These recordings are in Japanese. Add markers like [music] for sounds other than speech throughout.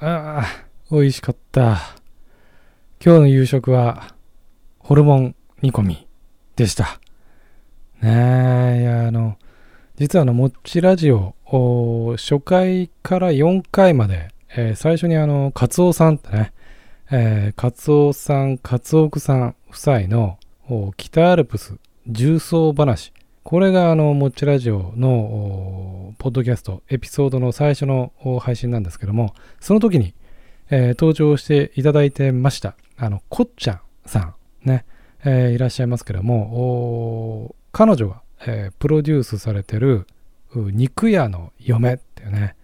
ああ、美味しかった。今日の夕食は、ホルモン煮込みでした。ねえ、いや、あの、実はあの、もっちラジオ、初回から4回まで、えー最初にあの、カツオさんってね、えー、カツオさん、カツオクさん夫妻の北アルプス重曹話。これがあの、もっちラジオのポッドキャスト、エピソードの最初の配信なんですけども、その時に、えー登場していただいてました。あの、こっちゃんさん、ね、えーいらっしゃいますけども、彼女が、えープロデュースされてる肉屋の嫁っていうね、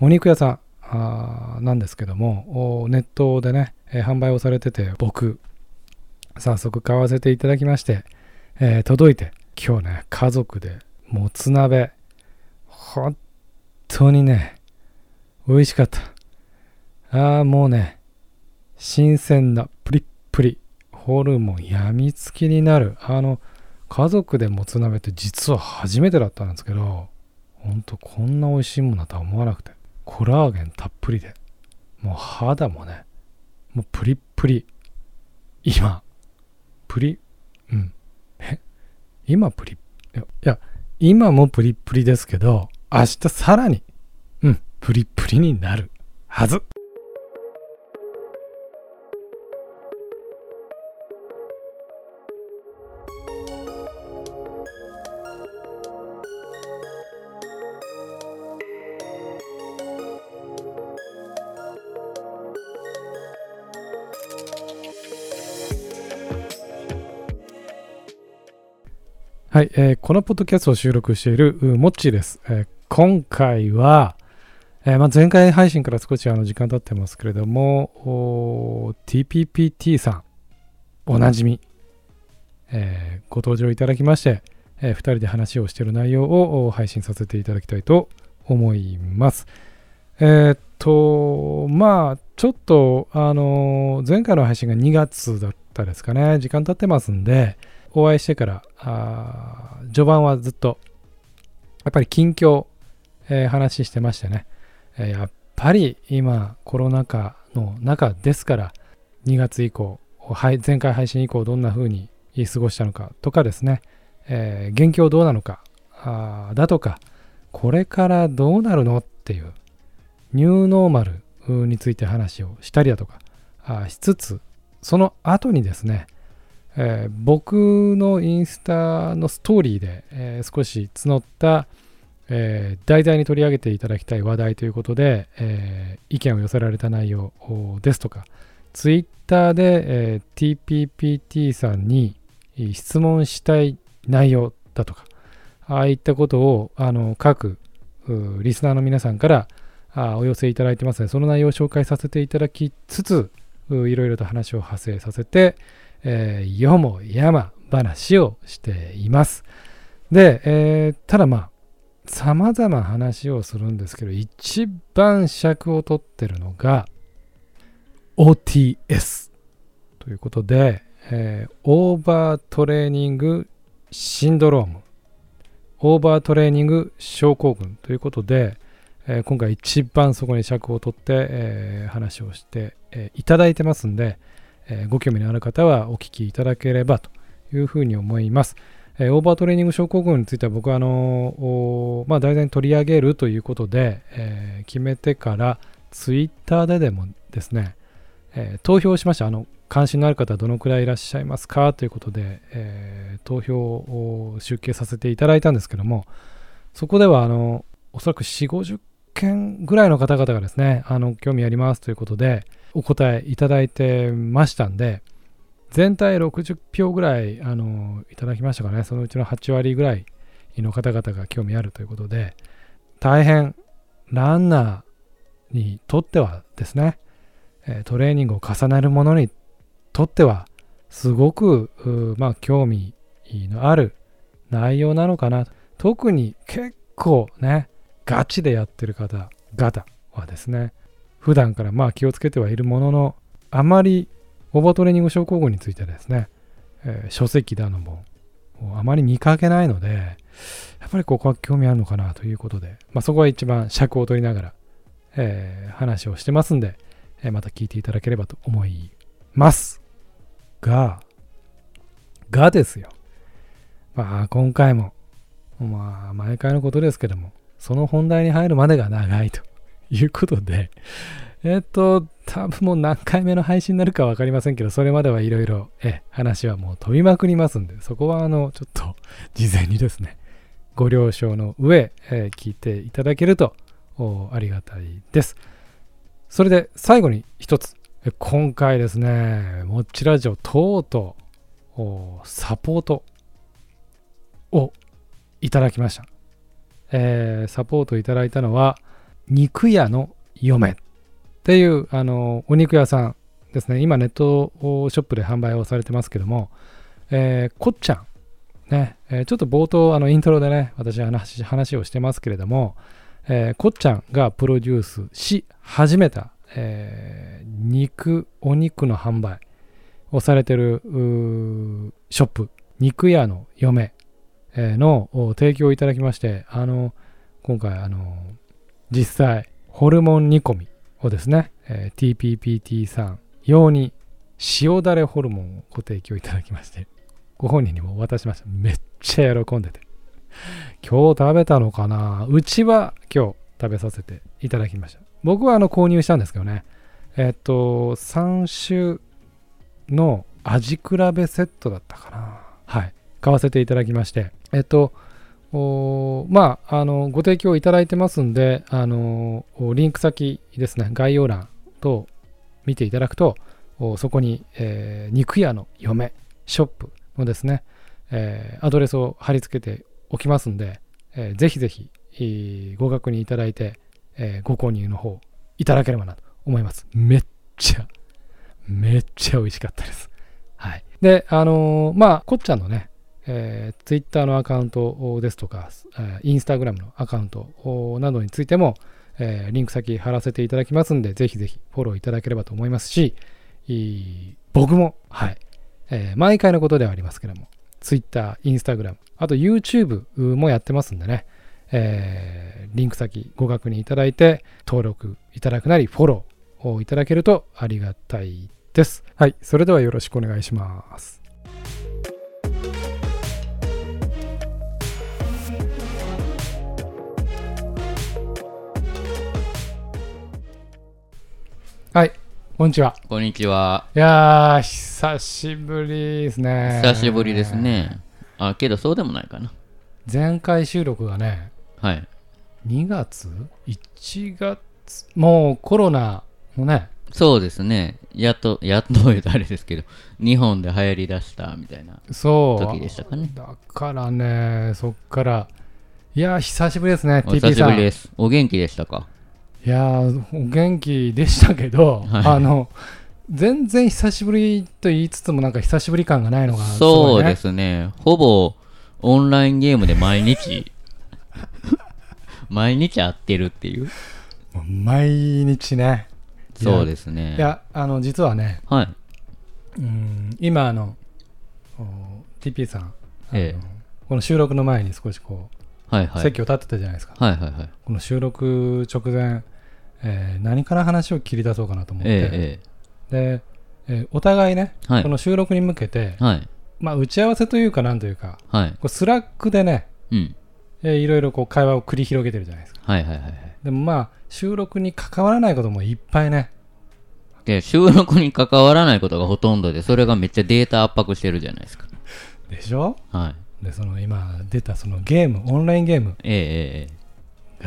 お肉屋さんあなんですけども、ネットでね、えー販売をされてて、僕、早速買わせていただきまして、えー届いて、今日ね、家族でもつ鍋、本当にね、美味しかった。ああ、もうね、新鮮なプリップリ、ホルモンやみつきになる。あの、家族でもつ鍋って実は初めてだったんですけど、ほんとこんな美味しいものだとは思わなくて、コラーゲンたっぷりで、もう肌もね、もうプリップリ。今、プリ、うん。今プリいや、今もプリップリですけど、明日さらに、うん、プリップリになるはず。はい、えーこのポッドキャストを収録しているモッチーです。えー今回は、えーま、前回配信から少しあの時間経ってますけれども、TPPT さん、おなじみ、えーご登場いただきまして、え2人で話をしている内容を配信させていただきたいと思います。えっと、まあ、ちょっと、あの前回の配信が2月だったですかね、時間経ってますんで、お会いしてから、あ序盤はずっと、やっぱり近況、えー話してましてね、えーやっぱり今、コロナ禍の中ですから、2月以降、前回配信以降、どんな風に過ごしたのかとかですね、えー現況どうなのか、あだとか、これからどうなるのっていう、ニューノーマルについて話をしたりだとか、あしつつ、その後にですね、えー僕のインスタのストーリーで、えー少し募った、えー題材に取り上げていただきたい話題ということで、え意見を寄せられた内容ですとか、ツイッターで、え TPPT さんに質問したい内容だとか、ああいったことをあの各リスナーの皆さんからあお寄せいただいてますので、その内容を紹介させていただきつつ、いろいろと話を派生させて、えーよもやま話をしています。で、えーただまあ、様々話をするんですけど、一番尺を取ってるのが OTS ということで、えーオーバートレーニングシンドローム、オーバートレーニング症候群ということで、えー今回一番そこに尺を取って、えー話をして、えいただいてますんで、えご興味のある方はお聞きいただければというふうに思います。えオーバートレーニング症候群については僕はあのまあ、題材に取り上げるということで、えー決めてからツイッターででもですね、えー投票しました。あの関心のある方どのくらいいらっしゃいますか？ということで、えー投票を集計させていただいたんですけども、そこではあのおそらく4、50件ぐらいの方々がですね、あの興味ありますということでお答えいただいてましたんで、全体60票ぐらいあのいただきましたかね、そのうちの8割ぐらいの方々が興味あるということで、大変ランナーにとってはですね、トレーニングを重ねるものにとっては、すごく、まあ、興味のある内容なのかな。特に結構ね、ガチでやってる方々はですね、普段からまあ気をつけてはいるものの、あまりオーバートレーニング症候群についてですね、えー書籍だのも、あまり見かけないので、やっぱりここは興味あるのかなということで、まあ、そこは一番尺を取りながら、えー話をしてますんで、えーまた聞いていただければと思います。が、がですよ。まあ、今回も、まあ、毎回のことですけども、その本題に入るまでが長いということで、えっと、多分もう何回目の配信になるか分かりませんけど、それまではいろいろ、え、話はもう飛びまくりますんで、そこはあの、ちょっと、事前にですね、ご了承の上、えー聞いていただけるとおありがたいです。それで最後に一つ、今回ですね、もっちラジオとうとうおサポートをいただきました。えーサポートいただいたのは、肉屋の嫁。っていうあのお肉屋さんですね。今ネットショップで販売をされてますけども、えーこっちゃんね、えーちょっと冒頭、あのイントロでね、私話話をしてますけれども、えーこっちゃんがプロデュースし始めた、えー肉、お肉の販売をされてるショップ、肉屋の嫁、の提供をいただきまして、あの、今回、あの、実際、ホルモン煮込みをですね、えー TPPT さん用に塩だれホルモンをご提供いただきまして、ご本人にもお渡ししました。めっちゃ喜んでて。今日食べたのかな？うちは今日食べさせていただきました。僕はあの購入したんですけどね。えっと、3種の味比べセットだったかな。はい。買わせていただきまして。えっと、まあ、あの、ご提供いただいてますんで、あの、リンク先ですね、概要欄と見ていただくと、そこに、えー肉屋の嫁ショップのですね、えーアドレスを貼り付けておきますんで、えーぜひぜひ、えーご確認いただいて、えーご購入の方いただければなと思います。めっちゃ、めっちゃ美味しかったです。はい。で、あのーまあ、こっちゃんのね、えー、Twitter のアカウントですとか、えー、Instagram のアカウントなどについても、えーリンク先貼らせていただきますんで、ぜひぜひフォローいただければと思いますし、僕も、はい、えー毎回のことではありますけども、Twitter、Instagram、あと YouTube もやってますんでね、えーリンク先ご確認いただいて、登録いただくなり、フォローをいただけるとありがたいです。はい、それではよろしくお願いします。はい、こんにちは。こんにちは。いやー、久しぶりですね。久しぶりです。ね。あ、けどそうでもないかな。前回収録がね、はい。2月 ?1 月？もうコロナのね、そうですね。やっと、やっと言うとあれですけど、日本で流行りだしたみたいなそう。時でしたかね。だからね、そっから、いやー、久しぶりですね、お TP 久しさん。いぶりです。お元気でしたか？やー、お元気でしたけど、はいあの、全然久しぶりと言いつつも、なんか久しぶり感がないのが、そうでね。すね。ほぼオンラインゲームで毎日、毎日会ってるっていう。毎日ね。いやそうですね。いや、あの、実はね、はい。うん今あのお TP さんええこの収録の前に少しこう、はいはい。席を立ってたじゃないですかはいはいはい。この収録直前、えー何から話を切り出そうかなと思って、ええで、えーお互いね、ええはいこ。の収録に向けて、はい。まあ、打ち合わせというかなんというかはい。こうスラックでね、うん。えーいろいろこう会話を繰り広げてるじゃないですかはいはいはいはい。でもまあ収録に関わらないこともいっぱいねで、収録に関わらないことがほとんどで、それがめっちゃデータ圧迫してるじゃないですか。でしょ？はい。でその今出たそのゲームオンラインゲームええええ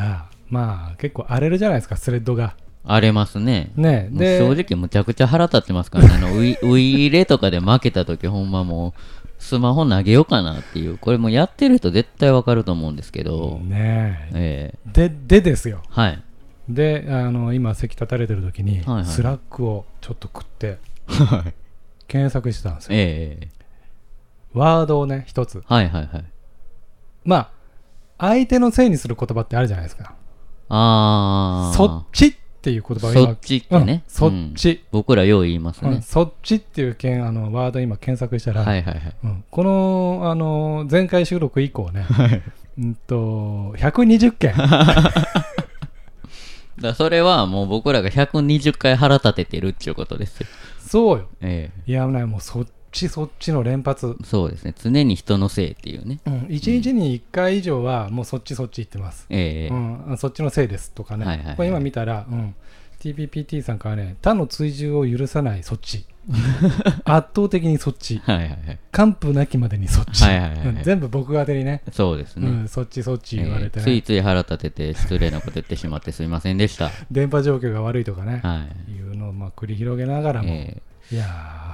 まあ結構荒れるじゃないですかスレッドが荒れますね。ねで正直むちゃくちゃ腹立ってますからね。あのウイウイイレとかで負けた時ほんまもうスマホ投げようかなっていう。これもうやってる人絶対わかると思うんですけど。ねええででですよはい。であの今席立たれてる時に、はいはいスラックをちょっと繰ってはい。検索してたんですよええワードをね一つはいはいはい。まあ相手のせいにする言葉ってあるじゃないですかあー。そっちっていう言葉を今そっちってね。うんそっうんち、僕らよう言いますうんね。そっちっていう件あのワード今検索したら、はいはいはい。うんこのあの前回収録以降ね、うんと120件 [laughs] だそれはもう僕らが120回腹立ててるっていうことですよ。そうよ。えいや、ね、もうそっちそっちの連発。えそうですね。常に人のせいっていうね。うん、1日に1回以上はもうそっちそっち言ってます。ええうん、そっちのせいですとかね。はいはいはいこれ今見たら、うん、TPPT さんからね、他の追従を許さないそっち。[laughs] 圧倒的にそっち。はいはいはい。完膚なきまでにそっち。はいはいはいはいうん全部僕が当てにね、そうですね。うん、そっちそっち言われてええついね、つい腹立てて失礼なこと言ってしまってすいませんでした。[laughs] 電波状況が悪いとかね、はい。いうのをまあ繰り広げながらも、ええいやー、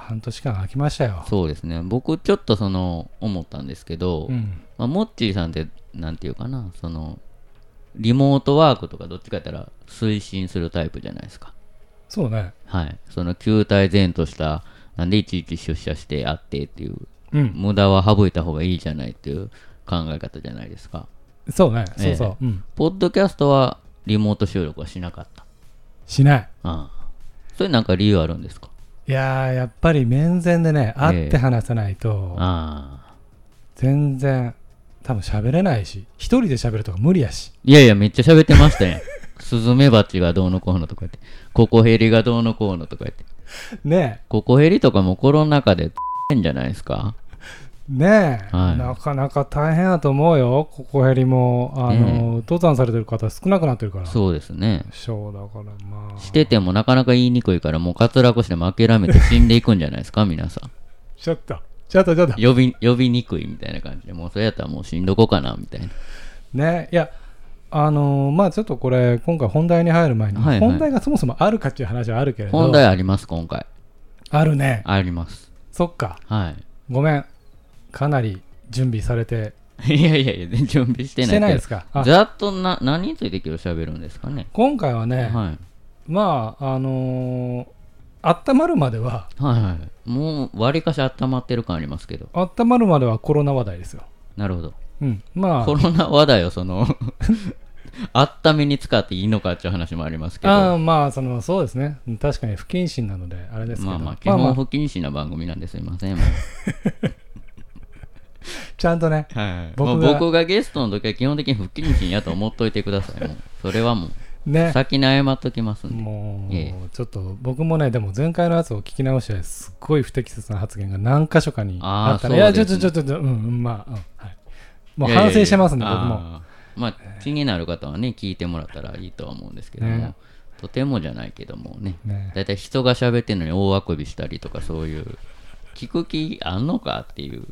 半年間空きましたよ。そうですね。僕ちょっとその思ったんですけど、うん、まあ、モッチーさんってなんていうかな、そのリモートワークとかどっちかやったら推進するタイプじゃないですか。そうね。はい。その球体前とした、なんでいちいち出社してあってっていう、うん、無駄は省いた方がいいじゃないっていう考え方じゃないですか。そうね、ええそうそう、うん。ポッドキャストはリモート収録はしなかった。しない。ああ。それなんか理由あるんですか？いやー、やっぱり面前でね、会って話さないと。全然、多分喋れないし、一人で喋るとか無理やし。いやいや、めっちゃ喋ってましたね。[laughs] スズメバチがどうのこうのとか言って、ココヘリがどうのこうのとか言って。ねココヘリとかもコロナ禍で [laughs] んじゃないですかえ、ねえ、はいなかなか大変だと思うよ、ここヘリも。あの、登山されてる方少なくなってるから。そうですね。そうだからまあ。しててもなかなか言いにくいから、もう滑落しても諦めて死んでいくんじゃないですか、[laughs] 皆さん。ちょっと、ちょっとちょっと。呼び、呼びにくいみたいな感じで、もうそれやったらもう死んどこうかな、みたいな。ねいや、あのーまあちょっとこれ、今回本題に入る前に、はいはい本題がそもそもあるかっていう話はあるけれど、本題あります、今回。あるね。あります。そっか。はい。ごめん。かなり準備されて、[laughs] いやいやいや、準備してないしてないですか？あざっとな、何について今日喋るんですかね？今回はね、はい。まあ、あのー温まるまでは、はいはい。もう、割かし温まってる感ありますけど。温まるまではコロナ話題ですよ。なるほど。うん。まあ、コロナ話題をその、[laughs] 温めに使っていいのかっていう話もありますけど。あーまあ、その、そうですね。確かに不謹慎なので、あれですけど、まあまあ、基まあまあ本不謹慎な番組なんですいません。もう [laughs] [laughs] ちゃんとね、はい、僕が僕がゲストの時は基本的に不謹慎やと思っといてください。[laughs] もうそれはもう、ね、先に謝っときますんで。もう、ええちょっと僕もね、でも前回のやつを聞き直して、すっごい不適切な発言が何箇所かにあったね。いや、ちょそうですねちょちょちょ、うん、うん、まあ、うん、はい。もう反省してますんで、僕も。あーまあ、気になる方はね、聞いてもらったらいいとは思うんですけども、ねとてもじゃないけどもね、ねだいたい人が喋ってるのに大あくびしたりとか、そういう、聞く気あんのかっていう、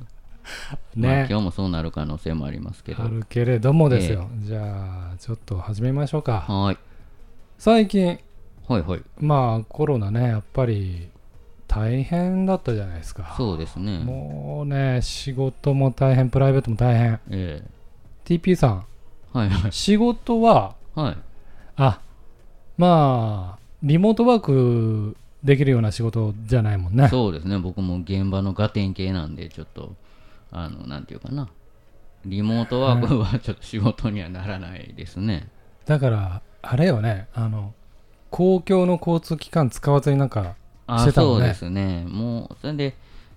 [laughs] まあ、ね今日もそうなる可能性もありますけど。あるけれどもですよ。じゃあ、ちょっと始めましょうか。はい。最近、はいはい。まあ、コロナね、やっぱり大変だったじゃないですか。そうですね。もうね、仕事も大変、プライベートも大変。え TP さん、えはいはい。仕事は、はい。あ、まあ、リモートワークできるような仕事じゃないもんね。そうですね。僕も現場のガテン系なんで、ちょっと、あの、なんていうかな。リモートワークはちょっと仕事にはならないですね。だから、あれよね、あの、公共の交通機関使わずになんか、あ、してたもんねそうですね。もう、それで、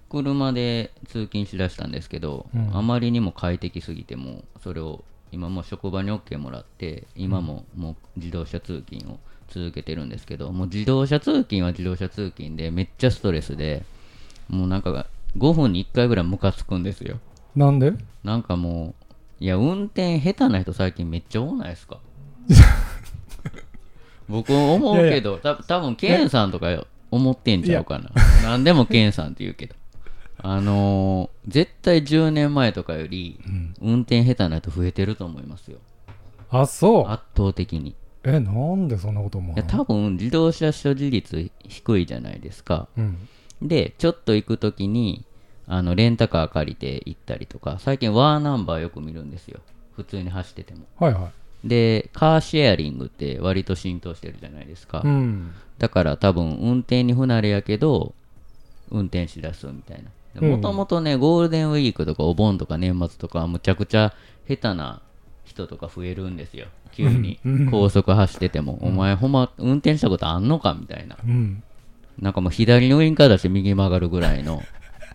車で通勤しだしたんですけど、うんあまりにも快適すぎても、それを今もう職場に OK もらって、今ももう自動車通勤を続けてるんですけど、もう自動車通勤は自動車通勤でめっちゃストレスで、もうなんか5分に1回ぐらいムカつくんですよ。なんで？なんかもう、いや、運転下手な人最近めっちゃ多ないですか？[laughs] 僕思うけど、た多分ケンさんとか思ってんちゃうかな。[laughs] 何でもケンさんって言うけど。あのー絶対10年前とかより、運転下手な人増えてると思いますよ。あ、そう。圧倒的に。え、なんでそんなこと思ういや、多分自動車所持率低いじゃないですか。うん。で、ちょっと行くときに、あの、レンタカー借りて行ったりとか、最近ワーナンバーよく見るんですよ。普通に走ってても。はいはで、カーシェアリングって割と浸透してるじゃないですか。い。うん。だから多分運転に不慣れやけど、運転しだすみたいな。うんもともとね、ゴールデンウィークとかお盆とか年末とかはむちゃくちゃ下手な人とか増えるんですよ。急にうん高速走ってても、お前ほんま運転したことあんのか？みたいな。うん。なんかもう左のウインカー出して右曲がるぐらいの、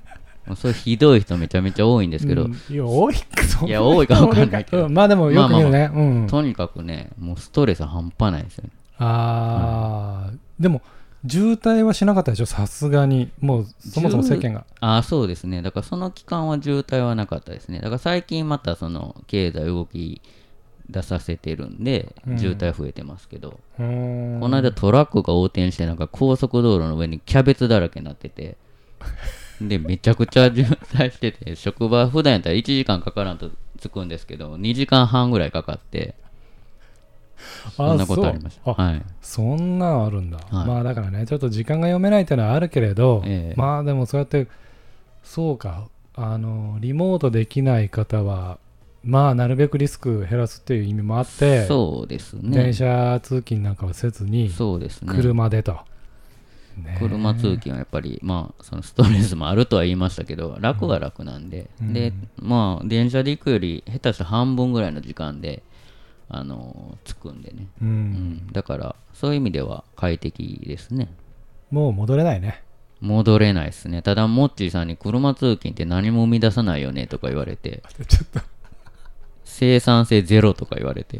[laughs] もうそうひどい人めちゃめちゃ多いんですけど、うん。いや、多いいや多いか分かんないけど。うんまあでもよく見るね。うん。とにかくね、もうストレス半端ないですよね。あー、でも渋滞はしなかったでしょ？さすがに。もうそもそも世間が。ああそうですね。だからその期間は渋滞はなかったですね。だから最近またその経済動き出させてるんでうん。渋滞増えてますけど、うーん。この間トラックが横転してなんか高速道路の上にキャベツだらけになってて。[laughs] でめちゃくちゃ渋滞してて職場普段やったら1時間かからんと着くんですけど2時間半ぐらいかかってそんなことありました。はい。そんなんあるんだ、はい。まあだからねちょっと時間が読めないっていうのはあるけれど、ええ。まあでもそうやってそうか。あのリモートできない方はまあなるべくリスク減らすっていう意味もあってそうですね。電車通勤なんかはせずにそうですね。車でと、ね。車通勤はやっぱりまあそのストレスもあるとは言いましたけど楽は楽なんで、うん。でまあ電車で行くより下手したら半分ぐらいの時間であの着くんでね、う、うん。ん、だからそういう意味では快適ですね。もう戻れないね。戻れないですね。ただモッチーさんに車通勤って何も生み出さないよねとか言われて。[laughs] ちょっと生産性ゼロとか言われて。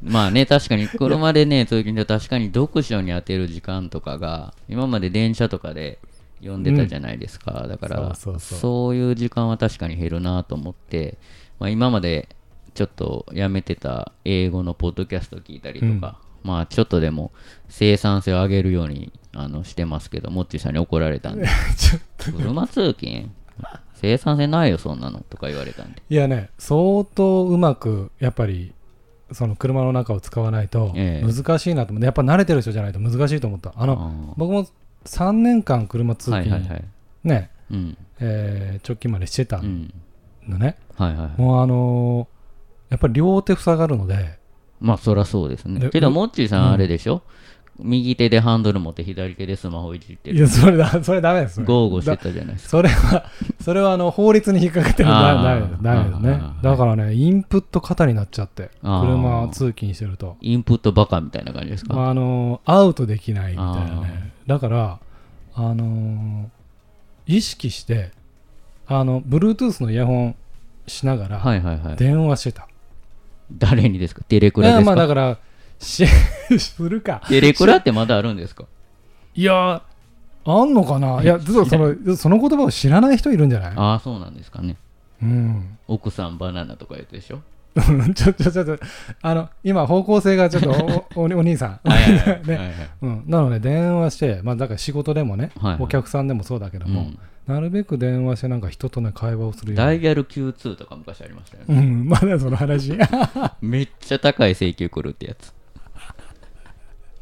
まあね確かに車でね通勤で確かに読書に当てる時間とかが今まで電車とかで読んでたじゃないですか、だからそういう時間は確かに減るなと思って、まあ、今までちょっとやめてた英語のポッドキャスト聞いたりとか、まあちょっとでも生産性を上げるようにあのしてますけどモッチーさんに怒られたんで。[laughs] ちょっと。車通勤？生産性ないよそんなの。とか言われたんで。いやね相当うまくやっぱりその車の中を使わないとええ。難しいなと思って、やっぱ慣れてる人じゃないと難しいと思った。あのあ僕も3年間車通勤、はいはいね、うん。えー直近までしてたうん。のね、はいはいはい。もうあのーやっぱり両手塞がるので。まあそらそうですね。でけどモッチーさんうんあれでしょ、右手でハンドル持って左手でスマホいじってる。いやそれだそれダメです豪語してだたじゃないですか。それはそれはあの法律に引っかかってるあーダメですダメですね。だからねインプット型になっちゃって車通勤してると。インプットバカみたいな感じですか、まあ、あのアウトできないみたいなね。だからあのー意識してあの Bluetooth のイヤホンしながらはいはいはい。電話してた、誰にですか？テレクラですか？まあだからし [laughs] するか。テレクラってまだあるんですか？いやあんのかな？いや実はそのその言葉を知らない人いるんじゃない？ああそうなんですかね。うん。奥さんバナナとか言うでしょ？[laughs] ちょちょちょちょあの今方向性がちょっとお [laughs] おお兄さん。はいはいはいねはいはい。うん、なので電話して、まあ、だから仕事でもね、はいはい。お客さんでもそうだけども、うん。なるべく電話してなんか人とね会話をするダイヤル Q2 とか昔ありましたよね。うん。まだその話。めっちゃ高い請求来るってやつ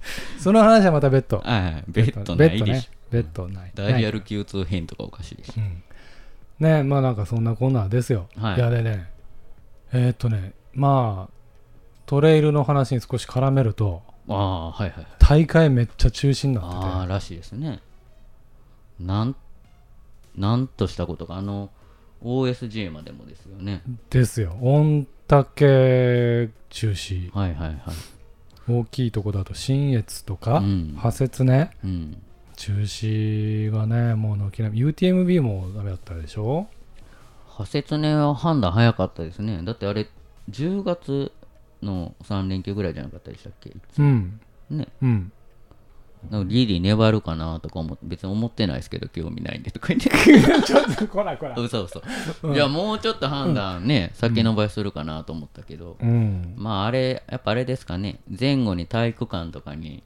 [laughs] その話はまた別途。はいはい。ベッドないでしょ、ね。別途ない。ないダイヤル Q2 編とかおかしいでし。ょうん。ねまあなんかそんなこんなですよ、はい。やでね。えーっとねまあトレイルの話に少し絡めるとああはいはい大会めっちゃ中止になってああらしいですね。なんなんとしたことか。あの OSJ までもですよね。てですよ。御嶽中止。はいはいはい大きいとこだと新越とか、うん。派切ね。うん。中止がねもう軒並み。UTMB もダメだったでしょ？派切ねは判断早かったですね。だってあれ10月の3連休ぐらいじゃなかったでしたっけ？うん。ね。うんなんかギリ粘るかなとか思別に思ってないですけど興味ないんでとか言って。[laughs] ちょっとこらこら。嘘嘘いやもうちょっと判断ね、先延ばしするかなと思ったけど、うん。まああれやっぱあれですかね。前後に体育館とかに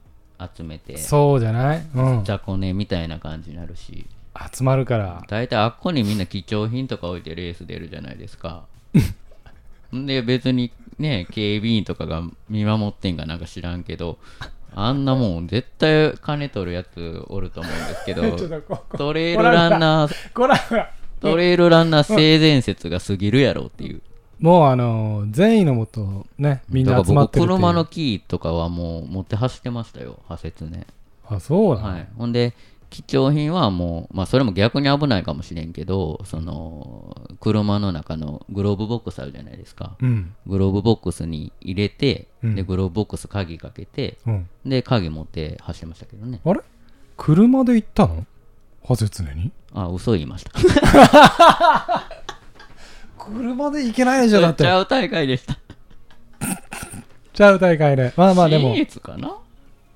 集めてそうじゃない？うん。雑魚寝みたいな感じになるし。集まるから。大体あっこにみんな貴重品とか置いてレース出るじゃないですか。ん [laughs] で別にね警備員とかが見守ってんかなんか知らんけどあんなもん絶対金取るやつおると思うんですけど [laughs] トレイルランナートレイルランナー性善説が過ぎるやろっていう。もうあの善意のもとねみんな集まってるっていう。だから僕車のキーとかはもう持って走ってましたよ派切ね。あそうなの、はい、ほんで貴重品はもう、まあ、それも逆に危ないかもしれんけどその車の中のグローブボックスあるじゃないですか。うん。グローブボックスに入れて、うん。でグローブボックス鍵かけてうん。で鍵持って走ってましたけどね。あれ？車で行ったの？ハゼツネに？あ嘘言いました。[laughs] 車で行けないでしょだって。ちゃう大会でした。[laughs] ちゃう大会で。まあまあでも。新越かな？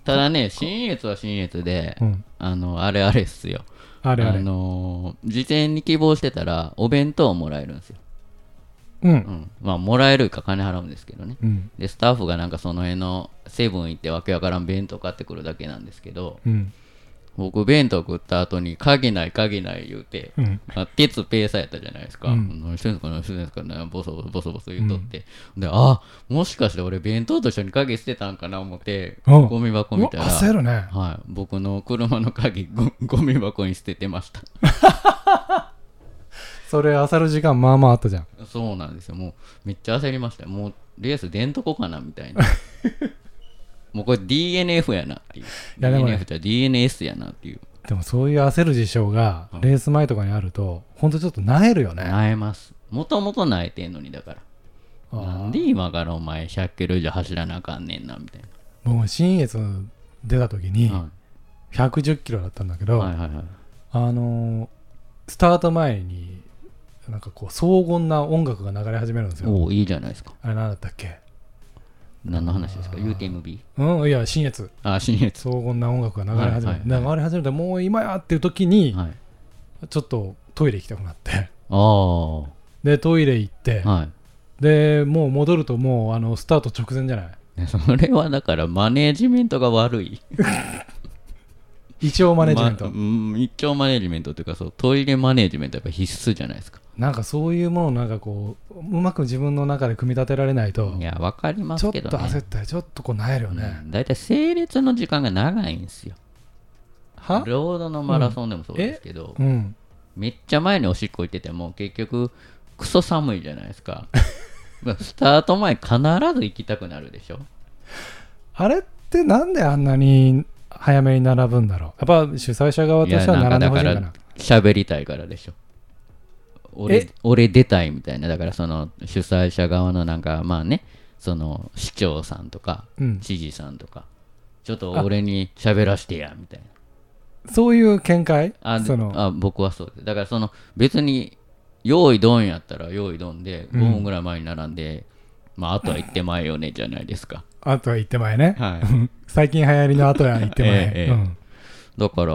ただね新越は新越で、うん。あのあれあれっすよあれあれ。のー事前に希望してたらお弁当をもらえるんですよ、う。うんん、まあもらえるか金払うんですけどねうん。でスタッフがなんかその辺のセブン行ってわけわからん弁当買ってくるだけなんですけどうん。僕弁当食った後に鍵ない鍵ない言うて、うん。あ鉄ペーサーやったじゃないですか、うん。何してんすか何してんすかねボソボソボソボソ言うとって、であもしかして俺弁当と一緒に鍵捨てたんかな思ってうん。ゴミ箱見たら焦るね。はい、僕の車の鍵ゴ [laughs] ゴミ箱に捨ててました。[laughs] それ、漁る時間まあまああったじゃん。そうなんですよ。もうめっちゃ焦りました。よもうレース出んとこかなみたいな [laughs] もうこれ DNF やなっていう。やでもね。DNF じゃ DNS やなっていう。でもそういう焦る事象がレース前とかにあると、ほんとちょっとなえるよね。なえます。もともとなえてんのにだから。あー。なんで今からお前100キロ以上走らなあかんねんなみたい僕も新越出た時にな、110キロだったんだけど、はいはいあのースタート前になんかこう荘厳な音楽が流れ始めるんですよ。おおいいじゃないですか。あれ何だったっけ？何の話ですか？UTMB? うんいや新越。あ新越。荘厳な音楽が流れ始める、はいはいはい。流れ始めてもう今やっていう時に、はい。ちょっとトイレ行きたくなって。ああはでトイレ行って、い。でもう戻るともうあのスタート直前じゃない？ねそれはだからマネージメントが悪い。[laughs] 一応マネジメント、まうん一丁マネージメントというかそうトイレマネージメントやっぱ必須じゃないですかなんかそういうものをなんかこううまく自分の中で組み立てられないといやわかりまちょっとすけどね焦ったりちょっとこうなえるよね、うん大体整列の時間が長いんですよ。は？ロードのマラソンでもそうですけど、うん。めっちゃ前におしっこ行ってても結局クソ寒いじゃないですか。[laughs] まあスタート前必ず行きたくなるでしょ。あれってなんであんなに早めに並ぶんだろう？やっぱ主催者側としては並んでほしいかな？喋りたいからでしょ俺え？俺出たいみたいな。だからその主催者側のなんかまあねその市長さんとかうん、知事さんとかちょっと俺に喋らしてやみたいな。そういう見解？あでその。あ僕はそうです。だからその別に用意ドンやったら用意ドンで5うん。分ぐらい前に並んで、まああとは行ってまえよねじゃないですか。あとは言って前ね、はい。[laughs] 最近流行りの後は言って前、[laughs] ええええ。うん。だから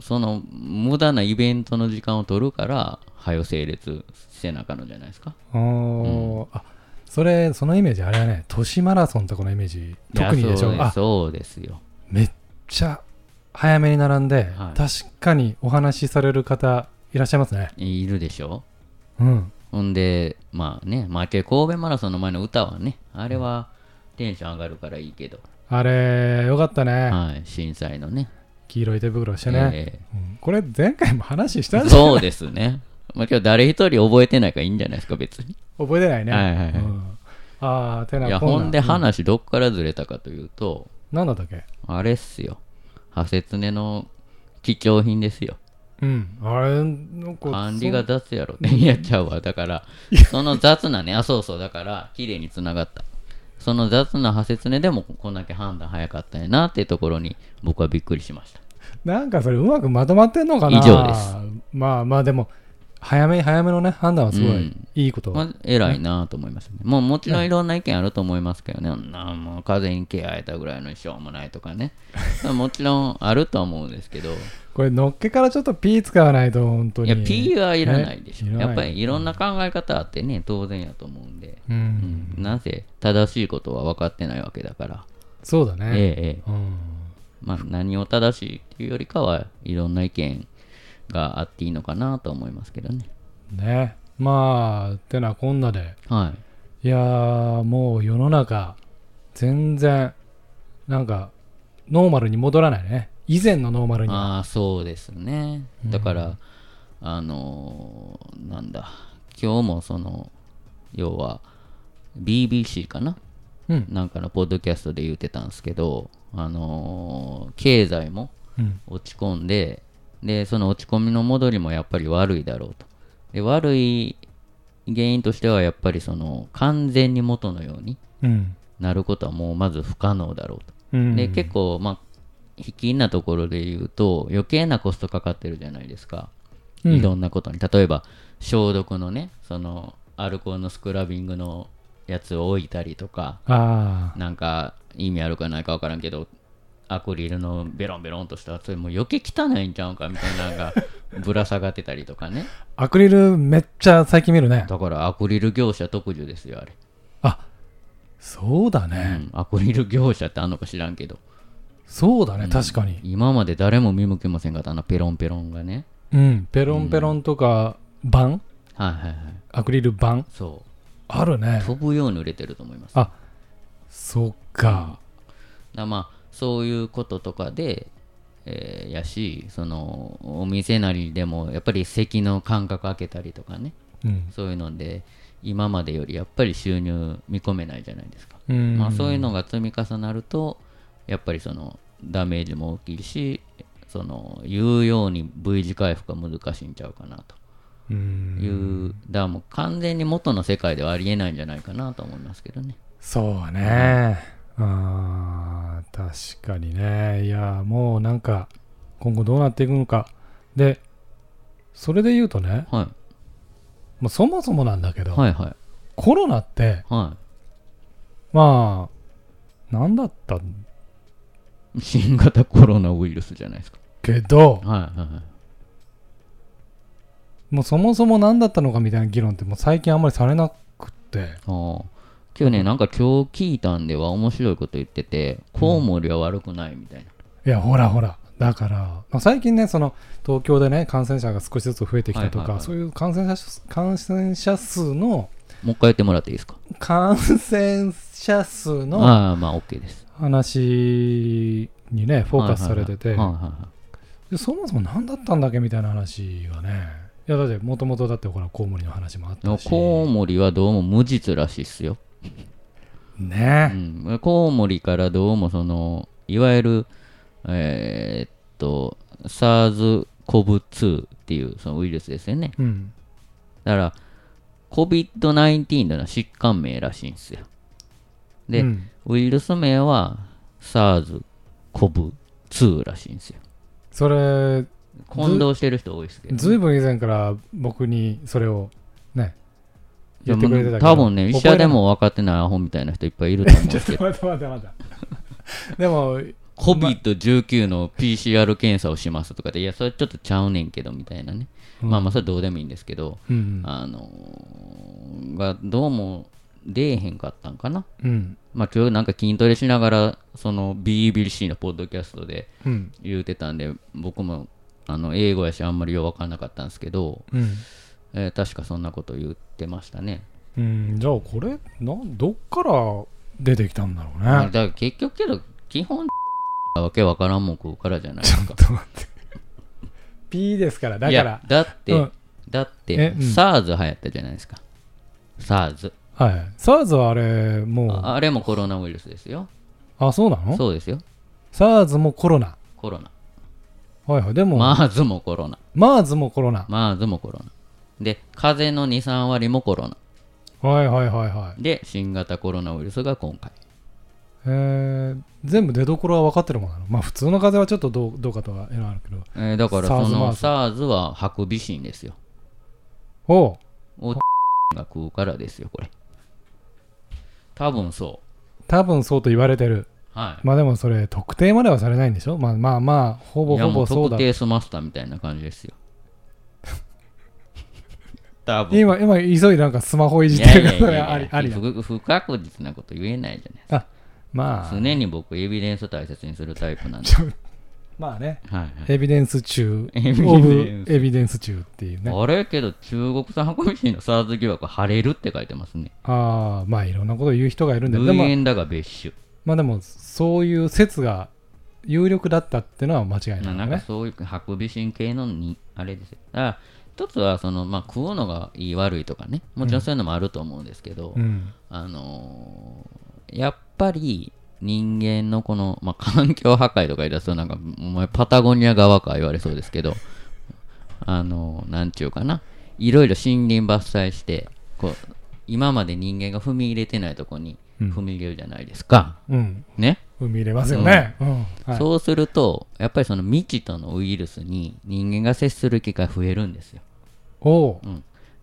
その無駄なイベントの時間を取るから早整列せなあかんのじゃないですか。おー。あそれそのイメージあれはね。都市マラソンとかのイメージ特にでしょう。です。そうですよ。めっちゃ早めに並んで、はい。確かにお話しされる方いらっしゃいますね。いるでしょ。うん。ほんでまあねまあ神戸マラソンの前の歌はねあれはテンション上がるからいいけど、あれよかったね、はい震災のね黄色い手袋してね、えうん。これ前回も話したえんじゃん。そうですね。まあ今日誰一人覚えてないからいいんじゃないですか別に。覚えてないね、はいはいはい。うん。ああてなほんでうん話どっからずれたかというと、なんだったっけ？あれっすよ。ハセツネの貴重品ですよ。うん。あれなんか管理が雑やろ。ってやっちゃうわ。だからその雑なねあそうそう。だから綺麗につながった。その雑な派説ねでもこんだけ判断早かったんやなっていうところに僕はびっくりしました [laughs] なんかそれうまくまとまってんのかな？以上です。まあまあでも早め早めのね判断はすごいうん。いいこと、まあ、偉いなと思いましたね。もうもちろんいろんな意見あると思いますけどね、なもう風に毛生えたぐらいのしょうもないとかね、[laughs] もちろんあるとは思うんですけど、これのっけからちょっと P 使わないと本当に。いや、P はいらないでしょ。ね。やっぱりいろんな考え方あってね、当然やと思うんで、ううんん、なぜ正しいことは分かってないわけだから、そうだね、ええええ。うんまあ、何を正しいっていうよりかはいろんな意見があっていいのかなと思いますけどね。ね。まあてなこんなで。はい。いやーもう世の中全然なんかノーマルに戻らないね。以前のノーマルには。ああそうですね。うん。だから、あのーなんだ。今日もその要は BBC かな？うん。なんかのポッドキャストで言ってたんですけどあのー経済もうん。落ち込んででその落ち込みの戻りもやっぱり悪いだろうと。で悪い原因としてはやっぱりその完全に元のようにうん。なることはもうまず不可能だろうと。うん。で結構まあ卑近なところで言うと余計なコストかかってるじゃないですか、うん。いろんなことに。例えば消毒のねそのアルコールのスクラビングのやつを置いたりとかあなんか意味あるかないか分からんけどアクリルのベロンベロンとしたそれもう余計汚いんちゃうんかみたいなのが [laughs] ぶら下がってたりとかね。アクリルめっちゃ最近見るね。だからアクリル業者特需ですよあれ、あ、そうだうね。ん、アクリル業者ってあんのか知らんけど。そうだね、うん。確かに。今まで誰も見向けませんかったあのペロンペロンがね。うん、ペロンペロンとか、板はいはいはい。アクリル板そあるね。う。飛ぶように売れてると思います。あそっか。だまあそういうこととかで、えーやしそのお店なりでもやっぱり席の間隔空けたりとかね。うん。そういうので今までよりやっぱり収入見込めないじゃないですか、うん。まあ、そういうのが積み重なるとやっぱりそのダメージも大きいしその言うように V 字回復が難しいんちゃうかなと。うん。いう、だからもう完全に元の世界ではありえないんじゃないかなと思いますけどね。そうね。あー確かにね。いや、もうなんか、今後どうなっていくのか。で、それで言うとね、はい。もうそもそもなんだけど、はいはい。コロナって、はまあ、なんだったい新型コロナウイルスじゃないですか。けど、はいはいはい。もうそもそも何だったのかみたいな議論ってもう最近あんまりされなくって、ああ今日ね、なんか今日聞いたんでは面白いこと言ってて、コウモリは悪くないみたいな。いや、ほらほら。だから、まあ、最近ね、その東京でね、感染者が少しずつ増えてきたとか、はいはいはいそういう感染者数感染者数の、もう一回言ってもらっていいですか？感染者数のああ、まあ OK です。話にね、フォーカスされてて、そもそも何だったんだっけみたいな話がね、いや、だって、もともとだって、ほら、コウモリの話もあったし、コウモリはどうも無実らしいっすよ。うね、ん、コウモリからどうもその、いわゆる、えーっと、SARS-CoV-2 っていうそのウイルスですよね。うん、だから、COVID-19 というのは疾患名らしいんですよ。で、うんウイルス名は SARS-CoV-2 らしいんですよ。それ、混同してる人多いですけど、ずいぶん以前から僕にそれをね、言ってくれてたけど、多分ね、医者でも分かってないアホみたいな人いっぱいいると思うんで。[laughs] ちょっと待って待って待って。でも、COVID-19 の PCR 検査をしますとかで、いや、それちょっとちゃうねんけどみたいなね。うんまあまあ、それどうでもいいんですけど、うん、あのーがどうも出えへんかったんかな。うん、まあ今日なんか筋トレしながら、その BBC のポッドキャストでうん、言うてたんで、僕もあの英語やしあんまりよう分かんなかったんですけど、うん。えー確かそんなこと言ってましたね。うん、じゃあこれな、どっから出てきたんだろうね。まあだから結局けど、基本わけわからんもん食うからじゃないですか。ちょっと待って。P ですから、だいやから、だって、うんだって、えうん SARS 流行ったじゃないですか。SARS。はい。SARS はあれ、もう、ああれもコロナウイルスですよ。あ、そうなの？そうですよ。?SARS もコロナ。コロナ。はいはい。でも、MERS もコロナ。MERS もコロナ。MERS もコロナ。で、風邪の2、3割もコロナ。はいはいはいはい。で、新型コロナウイルスが今回。えー、全部出どころは分かってるものなの？まあ普通の風邪はちょっとどうどうかとはいうのはあるけど。えーだからその SARS はハクビシンですよ。おうをが食うからですよ、これ。多分そ多分そうと言われてる。う。はい。まあでもそれ特定まではされないんでしょ？まあまあまあ、ほぼほぼそうだ特。定スマスターみたいな感じですよ。多分。今、今、急いでなんかスマホいじいってるやいやいやいやあり、ありだ。不不確実なこと言えないじゃないですか。まあ、常に僕、エビデンス大切にするタイプなんで。まあね、はいはいエビデンス中、エビデンスオブエビデンス中っていうね。あれけど、中国産ハクビシンの SARS 疑惑晴れるって書いてますね。ああ、まあいろんなことを言う人がいるんで、で類も、縁だが別種。まあでも、そういう説が有力だったっていうのは間違いないね。なんかそういうハクビシン系のにあれですよ。だから一つはその、まあ、食うのがいい悪いとかね、もちろんそういうのもあると思うんですけど、うん。あのーやっぱり人間のこの、まあ、環境破壊とか言い出すとなんかお前パタゴニア側か言われそうですけどあのーなんちゅうかな。いろいろ森林伐採してこう今まで人間が踏み入れてないとこにうん。踏み入れるじゃないですか、うん。ね踏み入れますよね。うん。はいそうするとやっぱりその未知とのウイルスに人間が接する機会増えるんですよおう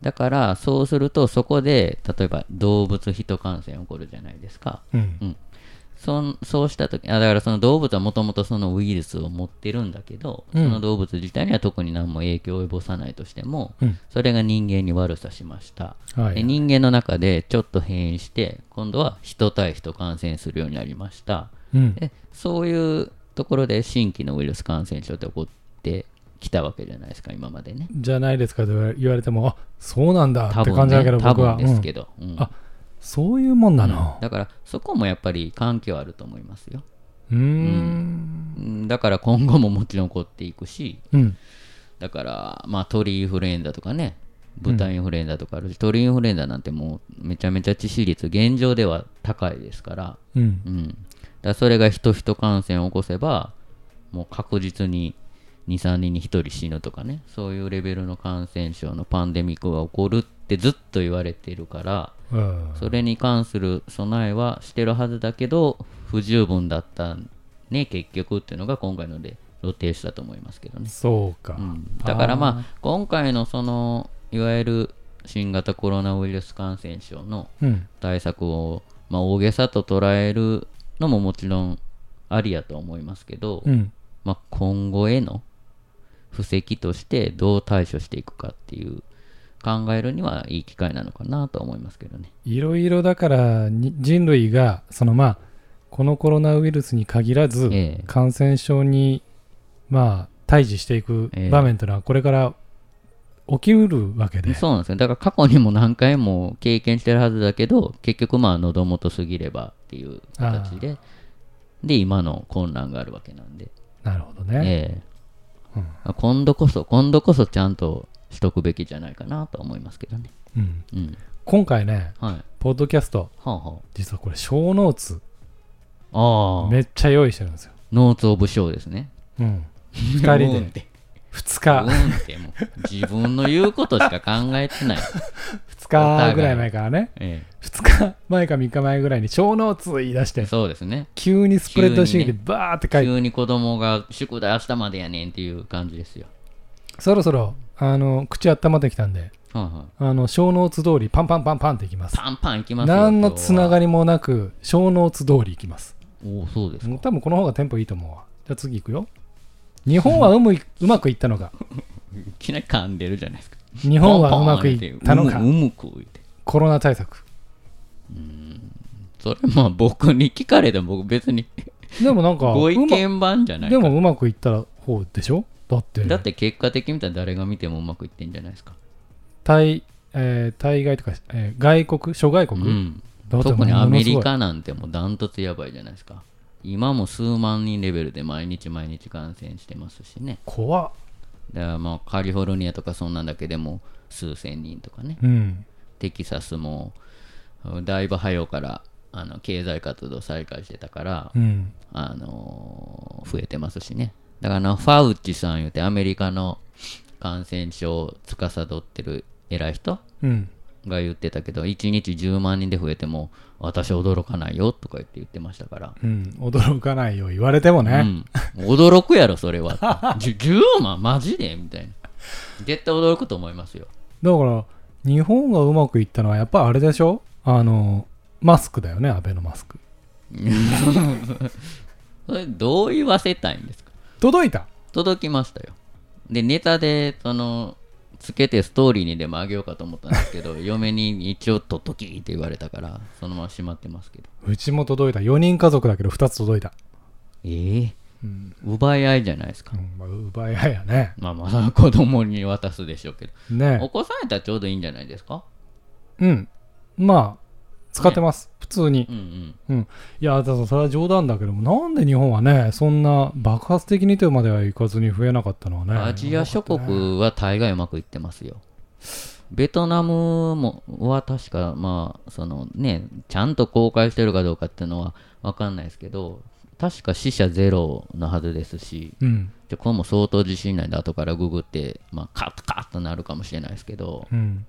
だからそうするとそこで例えば動物人感染起こるじゃないですかうん。そんそうした時あだからその動物はもともとそのウイルスを持ってるんだけど、うんその動物自体には特に何も影響を及ぼさないとしても、うんそれが人間に悪さしました、はい。で人間の中でちょっと変異して今度は人対人感染するようになりましたうん。でそういうところで新規のウイルス感染症って起こってきたわけじゃないですか今までねじゃないですかと言われても、あそうなんだって感じだけど、多僕は。ですけど、うんあそういうもんなの。だからそこもやっぱり関係はあると思いますようーん。うんだから今後ももちろん起こっていくしうん。だからまあ鳥インフルエンザとかね豚インフルエンザとかあるし、鳥インフルエンザなんてもうめちゃめちゃ致死率現状では高いですから、うん。うん、だそれが人人感染を起こせばもう確実に23人に1人死ぬとかねそういうレベルの感染症のパンデミックが起こるってずっと言われてるからうんそれに関する備えはしてるはずだけど不十分だったね結局っていうのが今回ので露呈したと思いますけどね、そうか。うん、だからまあ今回のそのいわゆる新型コロナウイルス感染症のうん。対策を、まあ、大げさと捉えるのももちろんありやとは思いますけど、うん。まあ、今後への布石としてどう対処していくかっていう考えるにはいい機会なのかなとは思いますけどね。いろいろだからに人類がそのまあこのコロナウイルスに限らず、ええ感染症にまあ対峙していくええ場面というのはこれから起きうるわけで、そうなんですよ。だから過去にも何回も経験してるはずだけど、結局まあ喉元過ぎればっていう形で、で、今の混乱があるわけなんで。なるほどね、ええうん今度こそ、今度こそちゃんとしとくべきじゃないかなとは思いますけどね。うん、うん。今回ねはい。ポッドキャストはあは実はこれ小ノーツあ。ああ。めっちゃ用意してるんですよ、ノーツオブショーですね。うん、2二人で [laughs] 2日うんってもう自分の言うことしか考えてない。2日ぐらい前からねえ2日前か3日前ぐらいに小ノーツ言い出しえ、てそうですね。急にスプレッドシートでバーって書いて急に子供が宿題明日までやねんっていう感じですよ。そろそろあの口温まってきたんではいはい。あの小ノーツ通りパンパンパンパンっていきますパンパンいきますよ。何のつながり。りもなく小ノーツ通りいきますおお、そうですか。多分この方がテンポいいと思うわじゃあ次いくよ日本はうむいうまくいったのか？いきなり噛んでるじゃないですか。日本はうまくいったのか？うむく言って。コロナ対策それまあ僕に聞かれても僕別にでもなんかご意見番じゃないかでもうまくいった方でしょ？だってだって結果的に見たら誰が見てもうまくいってんじゃないですか。対,、えー対外とか、えー外国諸外国、うん。特にアメリカなんてもうダントツやばいじゃないですか。今も数万人レベルで毎日毎日感染してますしね。怖っだからまあカリフォルニアとかそんなんだけでも数千人とかね。うんテキサスもだいぶ早うからあの経済活動再開してたから、うんあのー増えてますしね。だからファウチさん言うてアメリカの感染症を司ってる偉い人うんが言ってたけど、1日10万人で増えても私驚かないよとか言って言ってましたから。うん驚かないよ言われてもね、うん、驚くやろ、それは。じゅ10万マジでみたいな。絶対驚くと思いますよ。だから日本がうまくいったのはやっぱあれでしょ？あのマスクだよねアベノマスク [laughs] それどう言わせたいんですか？届いた届きましたよ。で、ネタで、その、つけてストーリーにでもあげようかと思ったんですけど、[laughs] 嫁に一応とっときって言われたから、そのまましまってますけど。うちも届いた。4人家族だけど2つ届いた、ええうん。奪い合いじゃないですか。うんまあ、奪い合いやね。まあまあ、子供に渡すでしょうけど。おね子さんやったらちょうどいいんじゃないですか？うん。まあ使ってます、普通に。うんうん。いやだからそれは冗談だけどもなんで日本はねそんな爆発的にとまではいかずに増えなかったのはねアジア諸国は大概うまくいってますよ。ベトナムもは確か、まあ、そのね、ちゃんと公開してるかどうかっていうのは分かんないですけど、確か死者ゼロのはずですし、うん。でこれも相当自信ないんで、後からググって、まあ、カッカッとなるかもしれないですけど、うん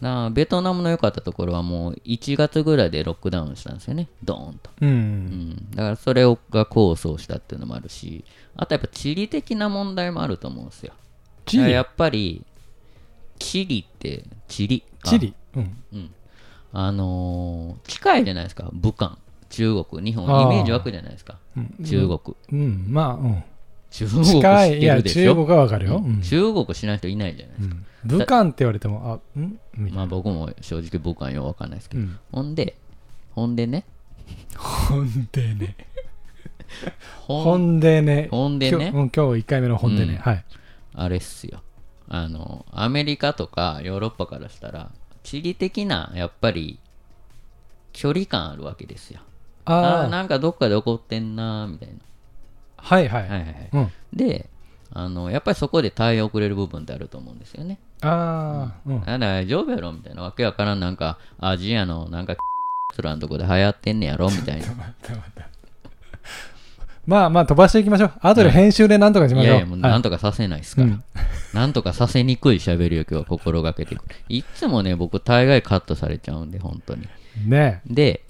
なベトナムの良かったところはもう1月ぐらいでロックダウンしたんですよね、ドーンと。うん、うん、だからそれをが構想したっていうのもあるし、あとやっぱ地理的な問題もあると思うんですよ。チリやっぱり、チリって、チリ？あ。チリ？うん。うん。あのー近いじゃないですか、武漢。中国。日本。イメージ湧くじゃないですか。うん。中国、うん、まあ、うん。中国知ってや、るでしょ？中国はわかるよ。うん。中国知らない人いないじゃないですか、うん武漢って言われても、あ、ん？みたいな。まあ僕も正直僕はよくわかんないですけど、うん。ほんでほんでねほんでね。ほんでね。[laughs] ほんでね今日うん今日1回目のほんでね。うんはい。あれっすよあのアメリカとかヨーロッパからしたら地理的なやっぱり距離感あるわけですよああーああ、なんかどっかで起こってんなーみたいはいはい。なはいはいはいうん。であのやっぱりそこで対応遅れる部分ってあると思うんですよねああ、うん。あ大丈夫やろみたいなわけわからんなんかアジアのなんかつらんとこで流行ってんねやろみたいな [laughs] まあまあ飛ばしていきましょう。後で編集でなんとかしましょう。いやいやもうはいなんとかさせないですから、うんなんとかさせにくい喋りを今日は心がけていくいつもね僕大概カットされちゃうんで本当にねで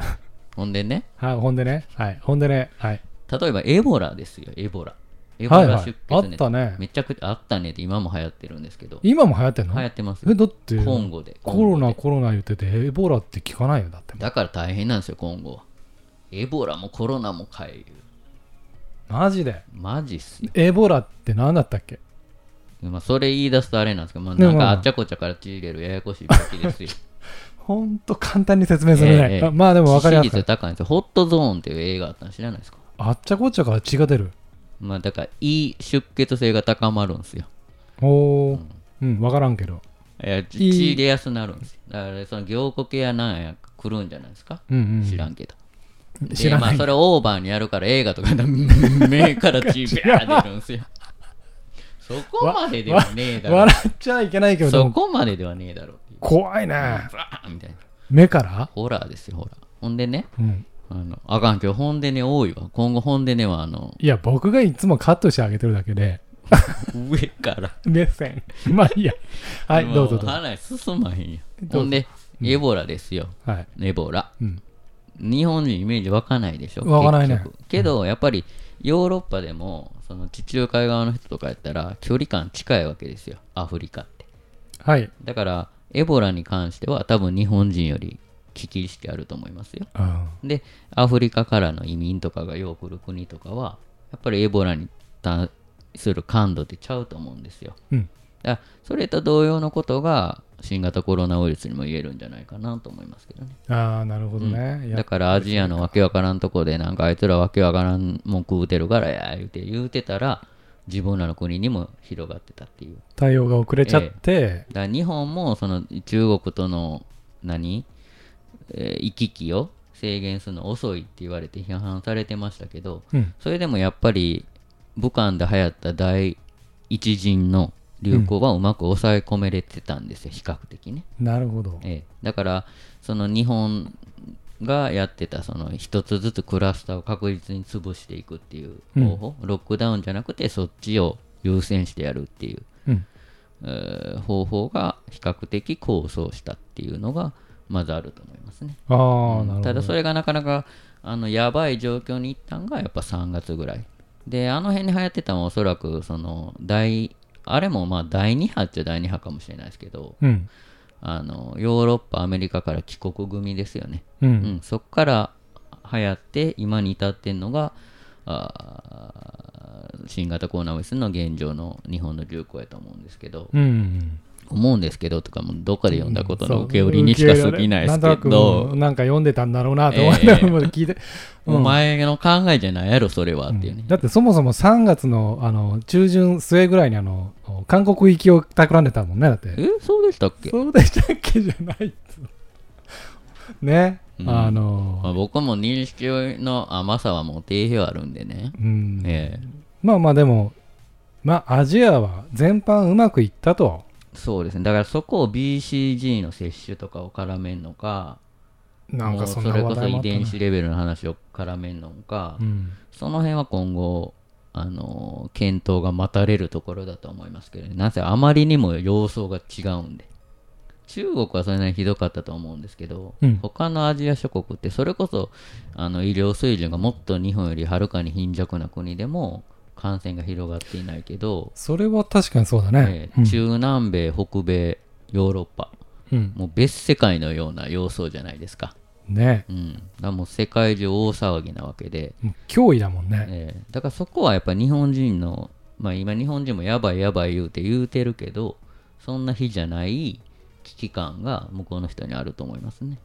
ほんでねはい、ほんでね。はい。ほんでね。はい。例えばエボラですよエボラエボラはいはい出。あ血熱、ったね。めちゃくちゃあったねって今も流行ってるんですけど今も流行ってんの？流行ってますえ、だって、今後でコロナ、コロナ言ってて、エボラって聞かないよ。だって。だから大変なんですよ今後はエボラもコロナもかいマジで？マジっすよエボラって何だったっけ？まあ、それ言い出すとあれなんですけど、まあ、なんかあっちゃこっちゃからち入れるややこしい病気ですよ。ほんと簡単に説明するね。ええまあでも分かりやすい。高いんですよ。ホットゾーンっていう映画あったの知らないですか？あっちゃこっちゃから血が出る。まあだから、いい出血性が高まるんですよ。おー。うん、分からんけど。いや、血入れやすなるんですよ。だから、その凝固系やなんや来るんじゃないですか、うんうん。知らんけど。で知らまあ、それオーバーにやるから映画とかで目から血 [laughs] ビャー出るんですよ。そこまでではねえだろ。笑っちゃいけないけど、そこまでではねえだろ。怖いね。みたいな。目から？ホラーですよ、ホラー。ほんでね、うん。あの、あかん、今日本でね多いわ。今後本でねは、あの、いや、僕がいつもカットしてあげてるだけで、上から。[laughs] 目線。まあいいや。はい、もどうぞどうぞ。話進まへんや。ほんで、エボラですよ。はい。エボラ。うん。日本人イメージ湧かないでしょ。湧かないねけど、やっぱり、ヨーロッパでも、その地中海側の人とかやったら、距離感近いわけですよ。アフリカって。はい。だから、エボラに関しては、多分日本人より危機意識あると思いますよ。あで、アフリカからの移民とかがよく来る国とかは、やっぱりエボラに対する感度ってちゃうと思うんですよ。うん。だからそれと同様のことが新型コロナウイルスにも言えるんじゃないかなと思いますけどね。あー、なるほどね。いやだからアジアのわけわからんとこでなんかあいつらわけわからんもん食うてるからや言うて言うてたら自分らの国にも広がってたっていう。対応が遅れちゃって、だから日本もその中国との何、えー行き来を制限するの遅いって言われて批判されてましたけど、うん。それでもやっぱり武漢で流行った第一陣の流行はうまく抑え込めれてたんですよ、比較的ね。なるほど。ええ、だからその日本がやってたその一つずつクラスターを確実に潰していくっていう方法、ロックダウンじゃなくてそっちを優先してやるっていう、うん。えー方法が比較的構想したっていうのがまずあると思いますね。ああ、なるほど。ただそれがなかなかあのやばい状況に行ったんがやっぱ3月ぐらいであの辺に流行ってたのはおそらくその第あれもまあ第2波っちゃ第2波かもしれないですけどうん。あのヨーロッパアメリカから帰国組ですよね、う。うんん、そっから流行って今に至ってんのがあー新型コロナウイルスの現状の日本の流行やと思うんですけど、うん。思うんですけどとかもどっかで読んだことの受け売りにしか過ぎないですけど、くなんか読んでたんだろうなと思って、ええ聞いて、うん。お前の考えじゃないやろそれはっていうね、だってそもそも3月のあの中旬末ぐらいにあの韓国行きを企んでたもんねだって。えそうでしたっけ？そうでしたっけ？じゃないっつうね、うん。あまあ、の僕も認識の甘さはもう定評あるんでね、うん。ええ。まあまあでもまあアジアは全般うまくいったとそうですね。だからそこを BCG の接種とかを絡めんのかなんかそれこそ遺伝子レベルの話を絡めんのか、うん。その辺は今後あの検討が待たれるところだと思いますけどね。なぜあまりにも様相が違うんで。中国はそれなりにひどかったと思うんですけど、うん。他のアジア諸国ってそれこそあの医療水準がもっと日本よりはるかに貧弱な国でも感染が広がっていないけど、それは確かにそうだねえ、ー中南米北米ヨーロッパうんうんもう別世界のような様相じゃないですかねうん、だもう世界中大騒ぎなわけで、脅威だもんね。えーだからそこはやっぱ日本人の、まあ今日本人もやばいやばい言うて言うてるけど、そんな日じゃない危機感が向こうの人にあると思いますね。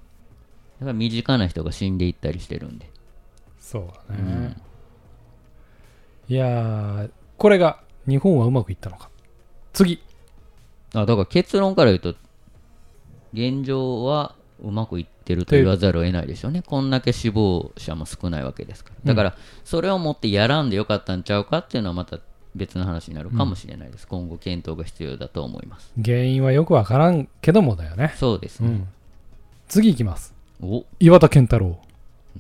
だから身近な人が死んでいったりしてるんで。そうだね。いやー、これが日本はうまくいったのか。次。あだから結論から言うと、現状はうまくいってると言わざるを得ないでしょうね。こんだけ死亡者も少ないわけですから。だから、それをもってやらんでよかったんちゃうかっていうのはまた別の話になるかもしれないです。今後検討が必要だと思います。原因はよくわからんけどもだよね。そうですね。うん。次いきます。お岩田健太郎。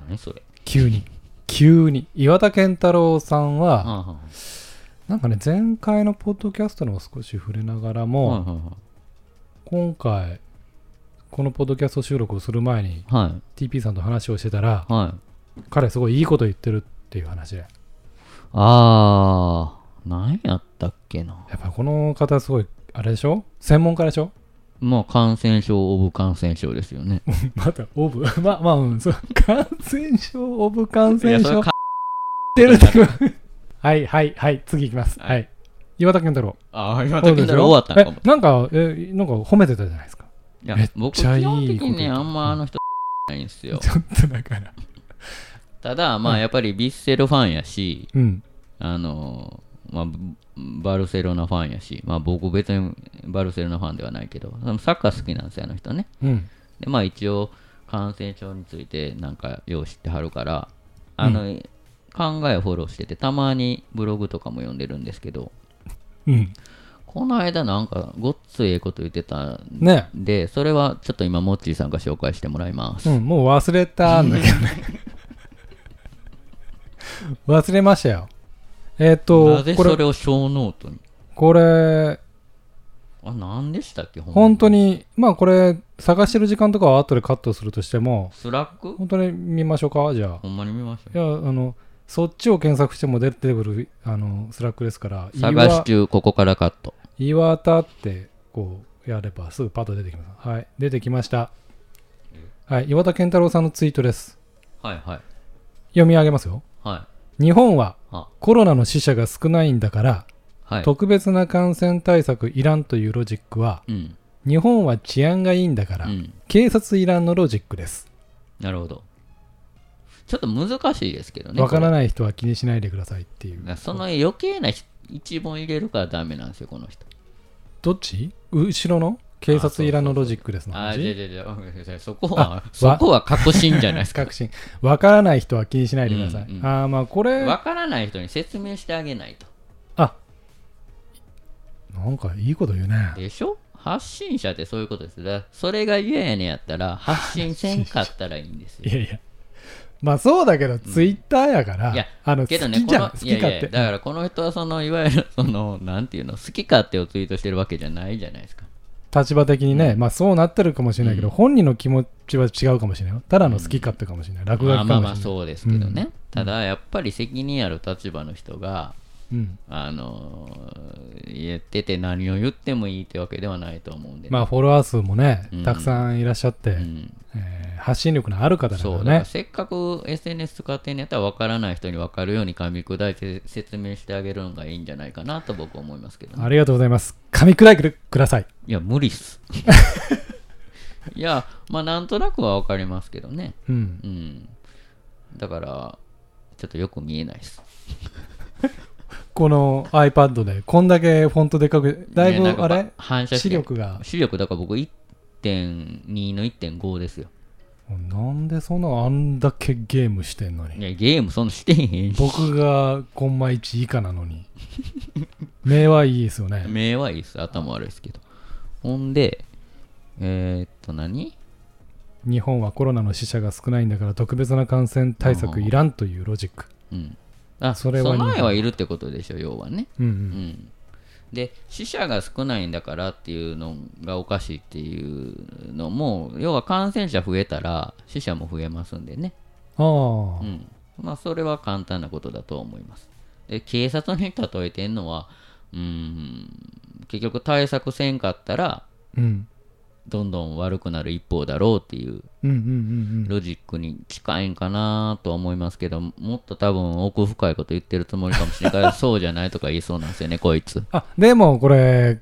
何それ。急に。急に。岩田健太郎さんは、なんかね、前回のポッドキャストの少し触れながらあも、今回、このポッドキャスト収録をする前にはい TP さんと話をしてたら、はい。彼すごいいいこと言ってるっていう話で。あー、何やったっけな。やっぱこの方すごい、あれでしょ？専門家でしょ？まあ、感染症、オブ感染症ですよね。[laughs] また、オブ？[laughs] まあまあ、うん、そう。[laughs] 感染症、オブ感染症。いやそれかってるってはいはいはい、次いきます。はいはい。岩田健太郎。あー、今時なら終わったの？かも。えなんか、え、なんか褒めてたじゃないですか。いやめっちゃ僕、基本いい的にね、ことあんまあの人、ないんですよ。ちょっとだから。ただ、まあ、やっぱりビッセルファンやし、うん。あのーまあ、バルセロナファンやし、まあ、僕別にバルセロナファンではないけど、サッカー好きなんですよ、あの人ね。うん。で、まあ一応、感染症についてなんかよう知ってはるから、あの、考えをフォローしてて、たまにブログとかも読んでるんですけど、うん。この間なんかごっついええこと言ってたんねで、それはちょっと今、モッチーさんが紹介してもらいます。うん、もう忘れたんだけどね。[laughs] 忘れましたよ。えっ、なとぜ、これ、それをショーノートに？これ、あ、なんでしたっけ本当に？に、まあこれ、探してる時間とかは後でカットするとしても、スラック？本当に見ましょうか、じゃあ。ほんまに見ましいや、あの、そっちを検索しても出てくる、あの、スラックですから、探し中、ここからカット。岩田って、こう、やればすぐパッと出てきます。はい、出てきました。はい、岩田健太郎さんのツイートです。はいはい。読み上げますよ。はい。日本はあ、コロナの死者が少ないんだから、はい。特別な感染対策いらんというロジックは、うん。日本は治安がいいんだから、うん。警察いらんのロジックです。なるほど。ちょっと難しいですけどね。わからい。ない人は気にしないでくださいっていう。その余計な一文入れるからダメなんですよ、この人。どっち？後ろの？警察いらんのロジックですのあ、じゃ話じゃじゃそこはあ、そこは確信じゃないですか。確信。わからない人は気にしないでください。うんうんああ、まあこれ、わからない人に説明してあげないと。あなんかいいこと言うね。でしょ？発信者ってそういうことです。だからそれが嫌やねんやったら、発信せんかったらいいんですよ。[laughs] いやいや。まあそうだけど、ツイッターやから、いやあの、けどね、好きじゃん、この好き勝手。だからこの人はそのいわゆるそのなんていうの好き勝手をツイートしてるわけじゃないじゃないですか。立場的にね、うんまあそうなってるかもしれないけど、うん本人の気持ちは違うかもしれないよ。ただの好き勝手かもしれない。落書きかもしれない。まあまあまあそうですけどね。うんただやっぱり責任ある立場の人がうん。あのー言ってて何を言ってもいいってわけではないと思うんでね、まあフォロワー数もね、うんたくさんいらっしゃって、うんえー発信力のある方だかそうらね。だからせっかく SNS 使ってんやったら分からない人に分かるように噛み砕いて説明してあげるのがいいんじゃないかなと僕は思いますけどね、ありがとうございます。噛み砕いてください。いや無理っす [laughs] いやまあなんとなくは分かりますけどねうん。うんだからちょっとよく見えないですこの iPad でこんだけフォントでかく、だいぶあれ？反射視力が、視力だから僕1.2の1.5ですよなんでそんなあんだけゲームしてんのに？いやゲームそんなしてへんし僕がコンマ1以下なのに。[laughs] 目はいいですよね。目はいいです頭悪いですけどほんでえー、っと何？日本はコロナの死者が少ないんだから特別な感染対策いらんというロジック。うんあそれは日本備えはいるってことでしょ要はねうんう。うんんで死者が少ないんだからっていうのがおかしいっていうのも要は感染者増えたら死者も増えますんでね。ああ、うん。まあそれは簡単なことだと思います。で警察に例えてんのはうん結局対策せんかったらうん。どんどん悪くなる一方だろうっていう。ロジックに近いんかなとは思いますけどもっと多分奥深いこと言ってるつもりかもしれない。そうじゃないとか言いそうなんですよね [laughs] こいつ。あ、でもこれ、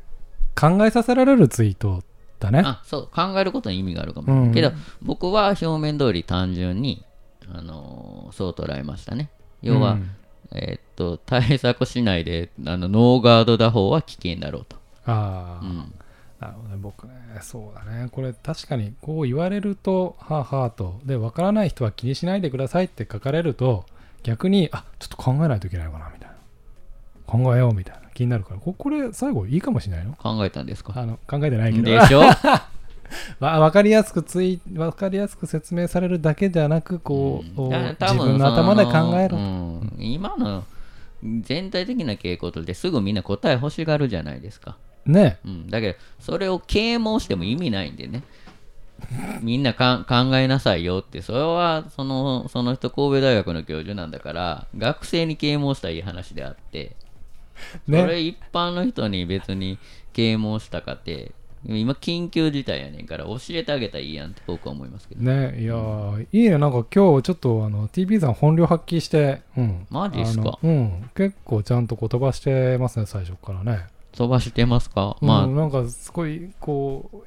考えさせられるツイートだね。あそう考えることに意味があるかもしれない、うんけど僕は表面通り単純に、あのーそう捉えましたね。要は、うん。えーっと対策しないであのノーガード打法は危険だろうと、ああ、うん、なるほどね。僕ね、そうだね。これ確かにこう言われると、はあはあと。で、わからない人は気にしないでくださいって書かれると、逆に、あちょっと考えないといけないのかな、みたいな。考えようみたいな気になるから、ここれ最後いいかもしれないの？考えたんですか？あの考えてないけど。でしょ？[laughs] わ分かりやすくツイ分かりやすく説明されるだけじゃなくこう、うんだ自分の頭で考えろそのうん今の全体的な傾向としてすぐみんな答え欲しがるじゃないですか、ね。うん、だけどそれを啓蒙しても意味ないんでね。みんなか考えなさいよって。それはそのその人神戸大学の教授なんだから学生に啓蒙したらいい話であって。そねれ一般の人に別に啓蒙したかって今緊急事態やねんから教えてあげたらいいやんって僕は思いますけど。ね。いやーいいね。なんか今日ちょっとあの TP さん本領発揮して、うん、マジっすか？うん。結構ちゃんと言葉してますね最初からね飛ばしてますか、うんまあ。なんかすごいこう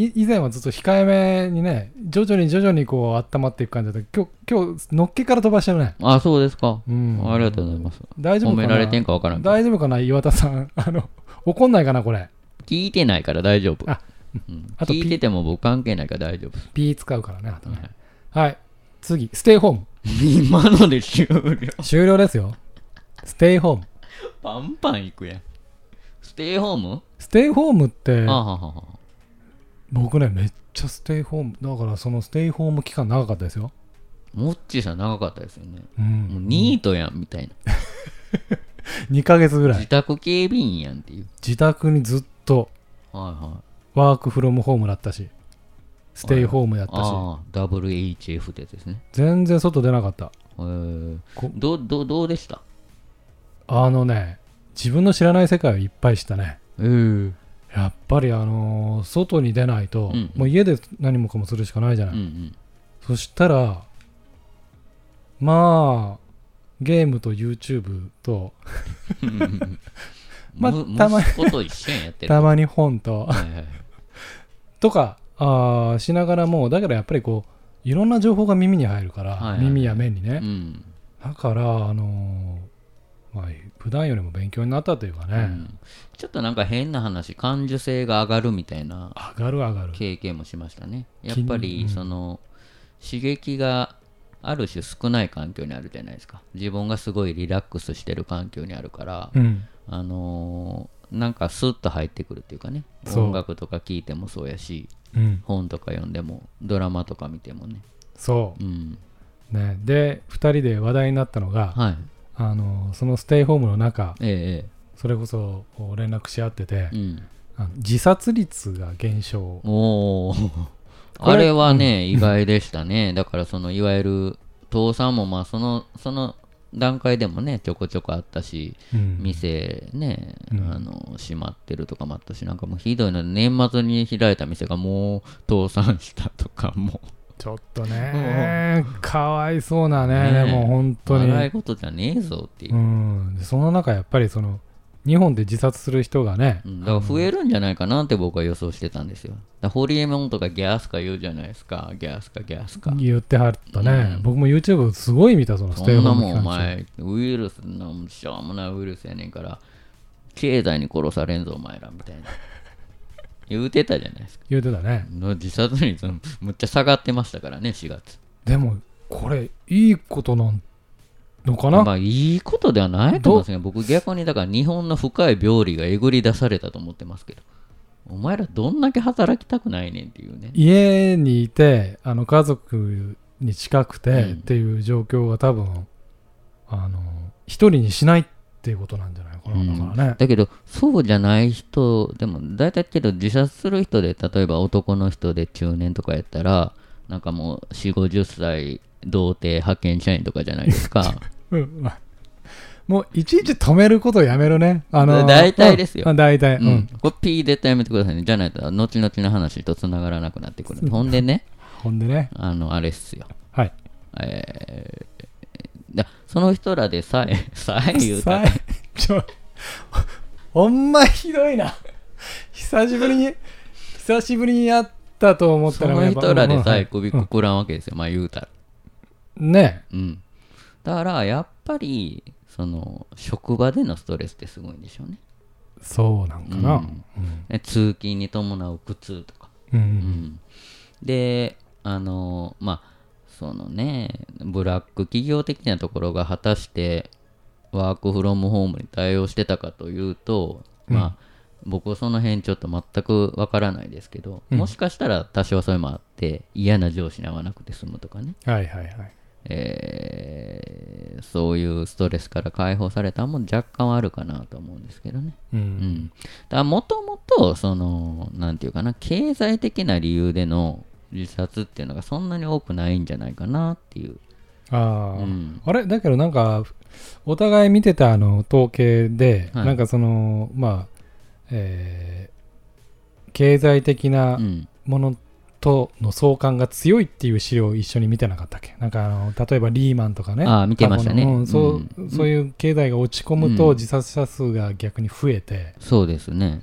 い以前はずっと控えめにね徐々に徐々にこう温まっていく感じだった。けど今日今日のっけから飛ばしてるね。あ、そうですか。うん。ありがとうございます。大丈夫かな？褒められてんかわからん。大丈夫かな？岩田さん。[laughs] あの怒んないかなこれ。聞いてないから大丈夫。あうん。あと聞いてても僕関係ないから大丈夫。P 使うからねあとね。はい。次ステイホーム今ので終了。終了ですよ。ステイホームパンパンいくやん。ステイホームステイホームってあははは。僕ねめっちゃステイホームだからそのステイホーム期間長かったですよモッチーさん長かったですよね。うもうんニートやんみたいな。[laughs] 2ヶ月ぐらい自宅警備員やんっていう。自宅にずっとはいはい。ワークフロムホームだったしステイホームやったしああ、WHF ってやつですね。全然外出なかったへーこどうどうどうでした？あのね自分の知らない世界をいっぱい知ったねええ。やっぱりあのー外に出ないと、うんもう家で何もかもするしかないじゃない、うんうん。そしたらまあゲームと YouTube と [laughs] まあむたま息子と一緒にやってる。たまに本とはいはい。とかあーしながらもだからやっぱりこういろんな情報が耳に入るから、はいはいはい耳や目にね、うん。だからあのーまあ普段よりも勉強になったというかね、うん。ちょっとなんか変な話感受性が上がるみたいな上がる上がる。経験もしましたね。やっぱりうん。その刺激がある種少ない環境にあるじゃないですか。自分がすごいリラックスしてる環境にあるから、うん。あのーなんかスッと入ってくるっていうかね。音楽とか聴いてもそうやしうん。本とか読んでもドラマとか見てもね。そう。ん。うね。で2人で話題になったのが、はいあのーそのステイホームの中ええそれこそ連絡し合っててええうん。あの自殺率が減少。おあれはね、意外でしたね。だから、その、いわゆる、倒産も、まあ、その、その段階でもね、ちょこちょこあったし、うん。店ね、うん。あの、閉まってるとかもあったし、なんかもうひどいの、年末に開いた店がもう倒産したとかも、ちょっとねかわいそうなねねえでも本当に笑い事じゃねえぞっていうう。んでその中やっぱりその日本で自殺する人がね、うんだから増えるんじゃないかなって僕は予想してたんですよ。ホリエモンとかギャースか言うじゃないですか。ギャースかギャースか。言ってはったね、うん僕も YouTube すごい見たそのスそテーんなもんお前、ウイルスのしょうもないウイルスやねんから、経済に殺されんぞ、お前ら、みたいな。言うてたじゃないですか。言うてたねの自殺率むっちゃ下がってましたからね、4月。でもこれいいことなんのかな、まあ、いいことではないと思うんですね。僕逆に、だから日本の深い病理がえぐり出されたと思ってますけど。お前らどんだけ働きたくないねんっていうね。家にいてあの家族に近くてうんっていう状況が多分あの一人にしないっていうことなんじゃないかな、だからねだけど、そうじゃない人、でも、大体けど、自殺する人で、例えば男の人で中年とかやったら、なんかもう、4、50歳、童貞派遣社員とかじゃないですか。[laughs] もういちいち止めることやめるね。あの大体ですようん大体。ううんん。これ P 絶対やめてくださいね。じゃないと、後々の話と繋がらなくなってくる。ほんでね、[laughs] ほんでね。あの、あれっすよ。はい。えー、だその人らでさえ、[laughs] さえ言うたらちょ、ほんまひどいな。久しぶりに、久しぶりにやったと思ったそのらやっぱ人らでさえうん首くくらんわけですよ。まあ言うたら。うんねうん。だから、やっぱり、その、職場でのストレスってすごいんでしょうね。そうなんかな。うんね通勤に伴う苦痛とか。うん。ううんんで、あの、まあ、そのね、ブラック企業的なところが果たしてワークフロムホームに対応してたかというと、まあ、僕はその辺ちょっと全くわからないですけど、うんもしかしたら多少それもあって嫌な上司に会わなくて済むとかね、はいはいはい。えーそういうストレスから解放されたのも若干はあるかなと思うんですけどね。う。うんん、だからもともとそのなんていうかな経済的な理由での自殺っていうのがそんなに多くないんじゃないかなっていう、ああ、うん。あれ？だけどなんか、お互い見てたあの統計で、はい。なんかその、まあ、えー経済的なうん、ものとの相関が強いっていう資料を一緒に見てなかったっけ？なんかあの例えばリーマンとかね。ああ見てましたね。うん。そううんそういう経済が落ち込むうん。と自殺者数が逆に増えて、そうですね。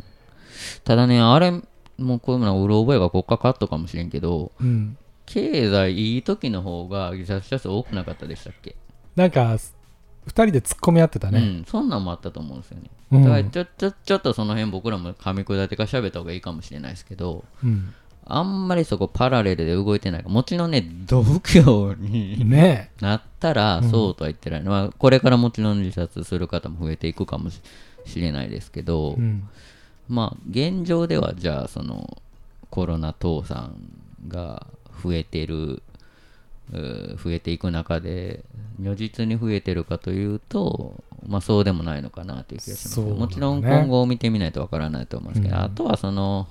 ただねあれもうこういうのはうろ覚えが国家カットかもしれんけどうん。経済いい時の方が自殺者数多くなかったでしたっけ、なんか2人で突っ込み合ってたね、うんそんなんもあったと思うんですよね。うん。だからちょちょちょっとその辺僕らも噛み砕いてから喋った方がいいかもしれないですけどうん。あんまりそこパラレルで動いてないもちろんね度胸にね。なったらうん。そうとは言ってない、まあ、これからもちろん自殺する方も増えていくかもししれないですけど、うんまあ現状ではじゃあそのコロナ倒産が増えてる増えていく中で如実に増えてるかというと、まあ、そうでもないのかなという気がします、ね。もちろん今後を見てみないとわからないと思うんですけど、うん。あとはその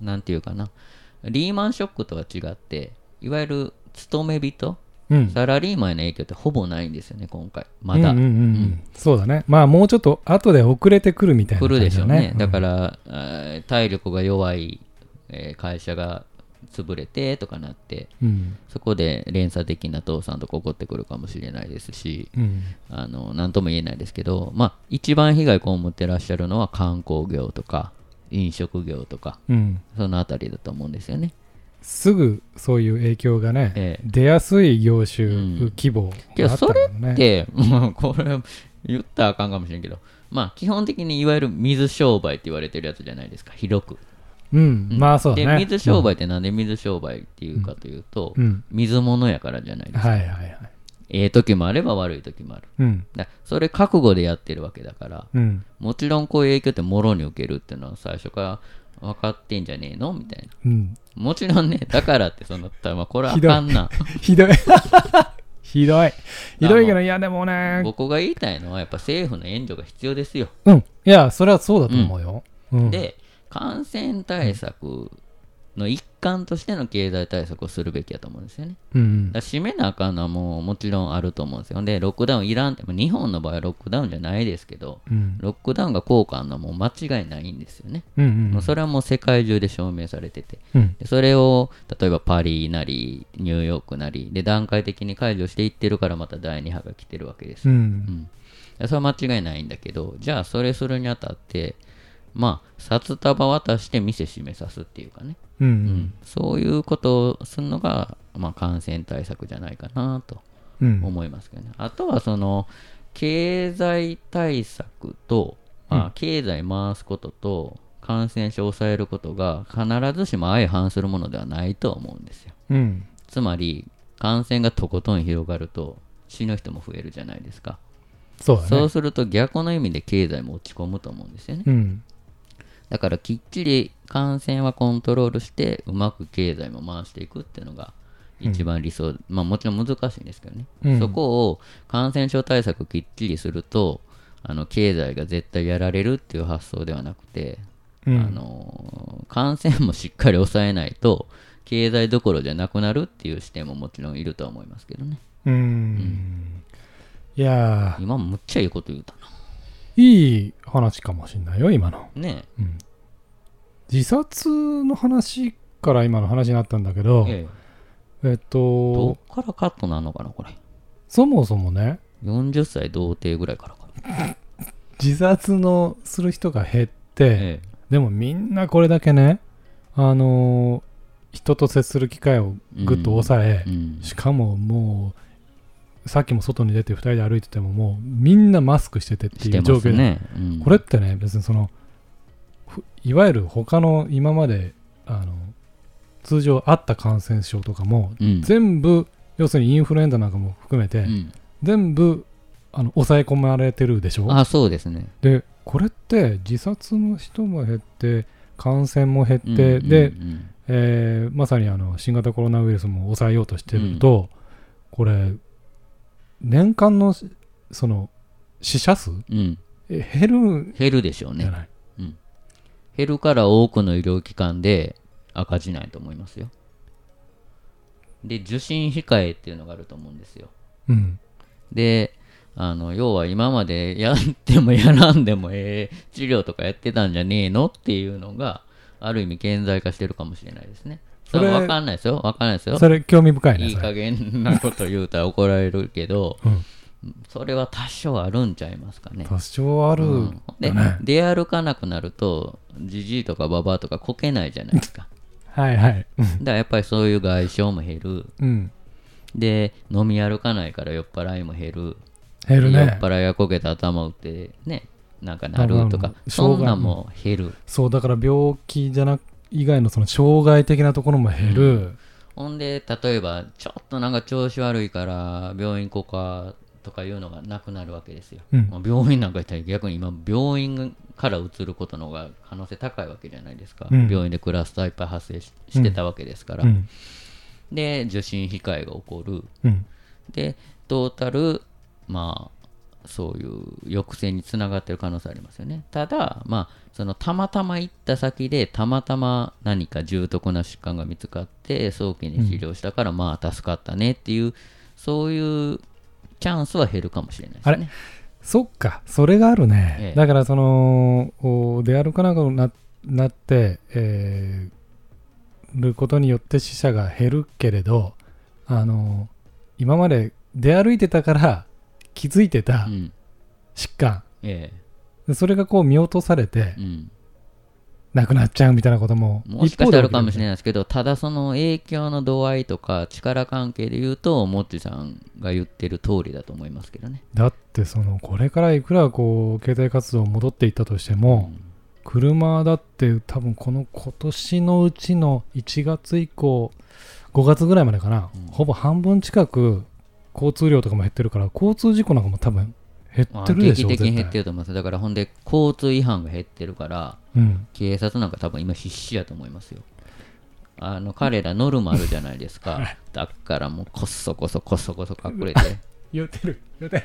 なんていうかなリーマンショックとは違っていわゆる勤め人うんサラリーマンへの影響ってほぼないんですよね今回。まだ、うんうんうんうん。そうだね。まあもうちょっと後で遅れてくるみたいな来るでしょうね。だから、体力が弱い、えー会社が潰れてとかなって、うん。そこで連鎖的な倒産とか起こってくるかもしれないですし、うん。あの、なんとも言えないですけど、まあ、一番被害被ってらっしゃるのは観光業とか、飲食業とか、うん、そのあたりだと思うんですよね。すぐそういう影響がね、ええ。出やすい業種、うん。規模があったのね。で、まあ、これ、言ったらあかんかもしれんけど、まあ、基本的にいわゆる水商売って言われてるやつじゃないですか、広く。うん、まあそうだね。で、水商売ってなんで水商売っていうかというと、うん、うん。水物やからじゃないですか。はいはいはい。ええ時もあれば悪い時もある。うん。だそれ覚悟でやってるわけだから、うん。もちろんこういう影響ってもろに受けるっていうのは最初から分かってんじゃねえの？みたいな。うん。もちろんね、だからってその、まあ、これはあかんな。ひどい。[laughs] ひどい。[laughs] ひどい。けどいやでもね。僕が言いたいのはやっぱ政府の援助が必要ですよ。うん。いやそれはそうだと思うよ、うん、で、感染対策の一環としての経済対策をするべきやと思うんですよね。うんだから閉めなあかんのはもうもちろんあると思うんですよ。で、ロックダウンいらんって、まあ日本の場合はロックダウンじゃないですけど、うんロックダウンが効果あるのはもう間違いないんですよね。うんうんそれはもう世界中で証明されてて。うんでそれを例えばパリなりニューヨークなりで段階的に解除していってるからまた第2波が来てるわけですうよ。んいやそれは間違いないんだけど、じゃあそれするにあたって、まあ、札束渡して店閉めさすっていうかね、うんううんん、そういうことをするのが、まあ、感染対策じゃないかなとうん思いますけどね。あとはその経済対策と、まあ、経済回すことと感染症を抑えることが必ずしも相反するものではないと思うんですよ。うんつまり感染がとことん広がると死ぬ人も増えるじゃないですか。そうだねそうすると逆の意味で経済も落ち込むと思うんですよね。うんだからきっちり感染はコントロールしてうまく経済も回していくっていうのが一番理想、まあもちろん難しいんですけどね、うん。そこを感染症対策きっちりするとあの経済が絶対やられるっていう発想ではなくて、うん。あの感染もしっかり抑えないと経済どころじゃなくなるっていう視点ももちろんいるとは思いますけどね。うん。いや今むっちゃいいこと言うた。ー、いい話かもしんないよ、今の。なねうん。自殺の話から今の話になったんだけど、ええ。えっどとっ、からカットなのかなこれ。そもそもね、40歳童貞ぐらいからか [laughs] 自殺のする人が減って、えでもみんなこれだけね、あのー人と接する機会をぐっと抑ええ、うん。しかももう、さっきも外に出て2人で歩いてても、もうみんなマスクしててってしいう状況で、ね、うん。これってね、別にその、ふいわゆる他の今まで、あの、通常あった感染症とかも、うん。全部、要するにインフルエンザなんかも含めて、うん。全部、あの抑え込まれてるでしょ？あそうですね。で、これって自殺の人も減って、感染も減って、うんうんで、うん。えーまさにあの新型コロナウイルスも抑えようとしてると、これ、年間のしその死者数？うん。え減る減るでしょうね。んじゃない、減るから多くの医療機関で赤字ないと思いますよ。で受診控えっていうのがあると思うんですよ。うん。であの要は今までやってもやらんでもええ治療とかやってたんじゃねえのっていうのがある意味顕在化してるかもしれないですねそれ分かんないですよ分かんないですよそれ興味深いね。いい加減なこと言うたら怒られるけど、うんそれは多少あるんちゃいますかね。多少あるうんんで。出歩かなくなるとじじいとかばばあとかこけないじゃないですか [laughs] はいはい。うんだからやっぱりそういう外傷も減るうん。で飲み歩かないから酔っ払いも減る減る酔っね。払いがこけて頭打ってねなんかなるとかそんなんも減るそう、だから病気じゃな以外のその障害的なところも減る。ほんで例えばちょっとなんか調子悪いから病院行こうかとかいうのがなくなるわけですよ、うん。まあ病院なんか行ったら逆に今病院から移ることの方が可能性高いわけじゃないですか、うん。病院でクラスターいっぱい発生ししてたわけですから、うん。で受診控えが起こる。うん。でトータルまあそういう抑制につながってる可能性ありますよね。ただまあそのたまたま行った先でたまたま何か重篤な疾患が見つかって早期に治療したからまあ助かったねっていう、そういうチャンスは減るかもしれないですあれ？ねそっか、それがあるね。ええ。だから、その、お出歩かなくななって、えーることによって死者が減るけれど、あの、今まで出歩いてたから気づいてたうん。疾患、えでそれがこう見落とされてえ、うん、なくなっちゃうみたいなことももしかしたらあるかもしれない。ですけどただその影響の度合いとか力関係で言うとモッチさんが言ってる通りだと思いますけどね。だって、その、これからいくらこう、経済活動戻っていったとしても、車だって多分この今年のうちの1月以降5月ぐらいまでかな、うん。ほぼ半分近く交通量とかも減ってるから交通事故なんかも多分減まあってるでしょ劇的に減ってる、ると思います。だからほんで交通違反が減ってるからうん、警察なんか多分今必死やと思いますよ。あの彼らノルマあるじゃないですか。[laughs] だからもうこっそこそこっそこそ隠れて [laughs] 言ってる言ってる。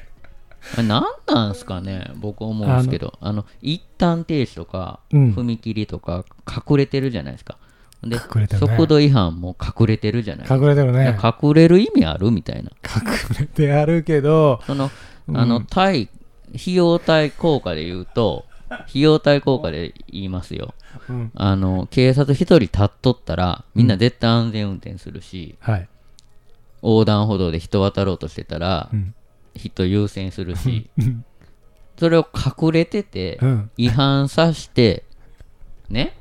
何なんすかね？僕思うんですけどあの一旦停止とか、うん。踏切とか隠れてるじゃないですか。で、隠れてるね。速度違反も隠れてるじゃない隠れてるね。隠れる意味あるみたいな。隠れてあるけどそのうん。あの対費用対効果で言うと費用対効果で言いますよ。うん。あの警察一人立っとったらみんな絶対安全運転するし、はい、横断歩道で人渡ろうとしてたらうん。人優先するしうん。それを隠れててうん、違反さしてね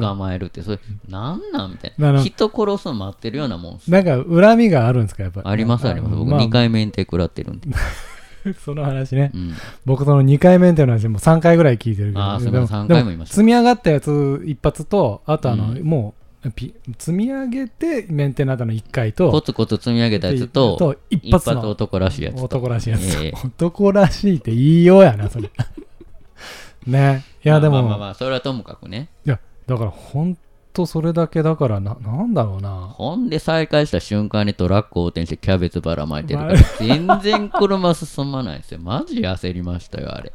捕まえるってそれなんなんみたいあのな人殺すの待ってるようなもんなんか恨みがあるんですか？やっぱり。ありますあります。僕2回免停食らってるんで、[laughs] その話ね。うん、僕その2回目っていう話も3回ぐらい聞いてるけど。あーすいません。で3回も言いました。積み上がったやつ一発とあとあの、うんもうピ積み上げてメンテナントの1回コとツコツ積み上げたやつと一一発発の男らしいやつと。男らしいやつ、ええ。男らしいって言いようやなそれ。[laughs] ね。いやでも、まあまあまあそれはともかくね。いやだから本当それだけだからななんだろうな。ほんで再開した瞬間にトラック横転してキャベツばらまいてるからま全然車進まないですよ。マジ焦りましたよあれ。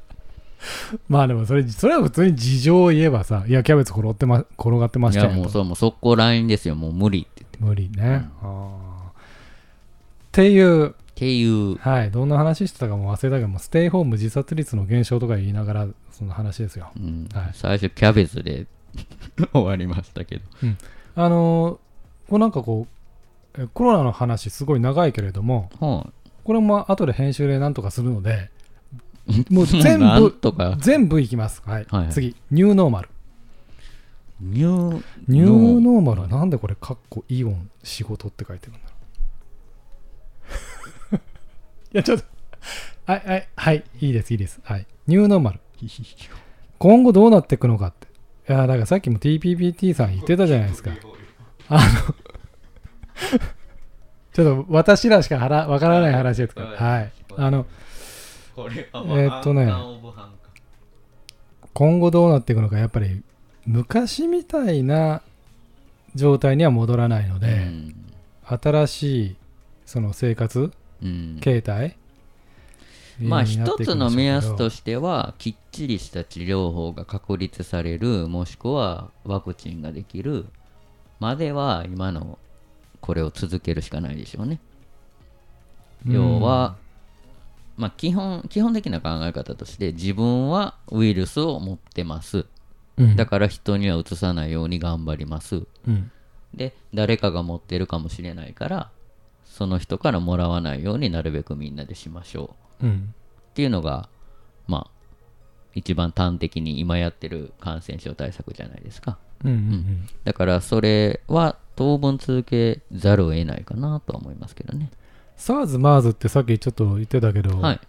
[laughs] まあでもそれそれは普通に事情を言えばさいやキャベツ転ってま転がってまいしたよとやもうそうもう速攻 LINE ですよ。もう無理って言って。無理ね、あー。っていう。ていう。はい、どんな話してたかも忘れたけども、ステイホーム自殺率の減少とか言いながら、その話ですよ。うん。はい。最初キャベツで [laughs] 終わりましたけどあのーこうなんかこう、えコロナの話、すごい長いけれども、はこれも後で編集でなんとかするので、い [laughs] もう全部、とか全部いきます。はい。はいはい次、ニューノーマル。ニューニューノーマルはなんでこれ、カッコイオン仕事って書いてるんだろう。[laughs] いや、ちょっと、はい、はい、はい、いいです、いいです。はい。ニューノーマル。今後どうなっていくのかって。いや、だからさっきも TPPT さん言ってたじゃないですか。あの、[laughs] ちょっと私らしかはらわからない話ですから。はい。あの、えーっとね今後どうなっていくのか、やっぱり昔みたいな状態には戻らないので、新しいその生活うん形態まあ一つの目安としてはきっちりした治療法が確立されるもしくはワクチンができるまでは今のこれを続けるしかないでしょうね。要は、まあ、基本基本的な考え方として自分はウイルスを持ってます。うん、だから人にはうつさないように頑張ります。うん。で誰かが持ってるかもしれないからその人からもらわないようになるべくみんなでしましょう。うんっていうのがまあ一番端的に今やってる感染症対策じゃないですか。うんうんだからそれは当分続けざるを得ないかなとは思いますけどね。SARS、MERS ってさっきちょっと言ってたけど、はい。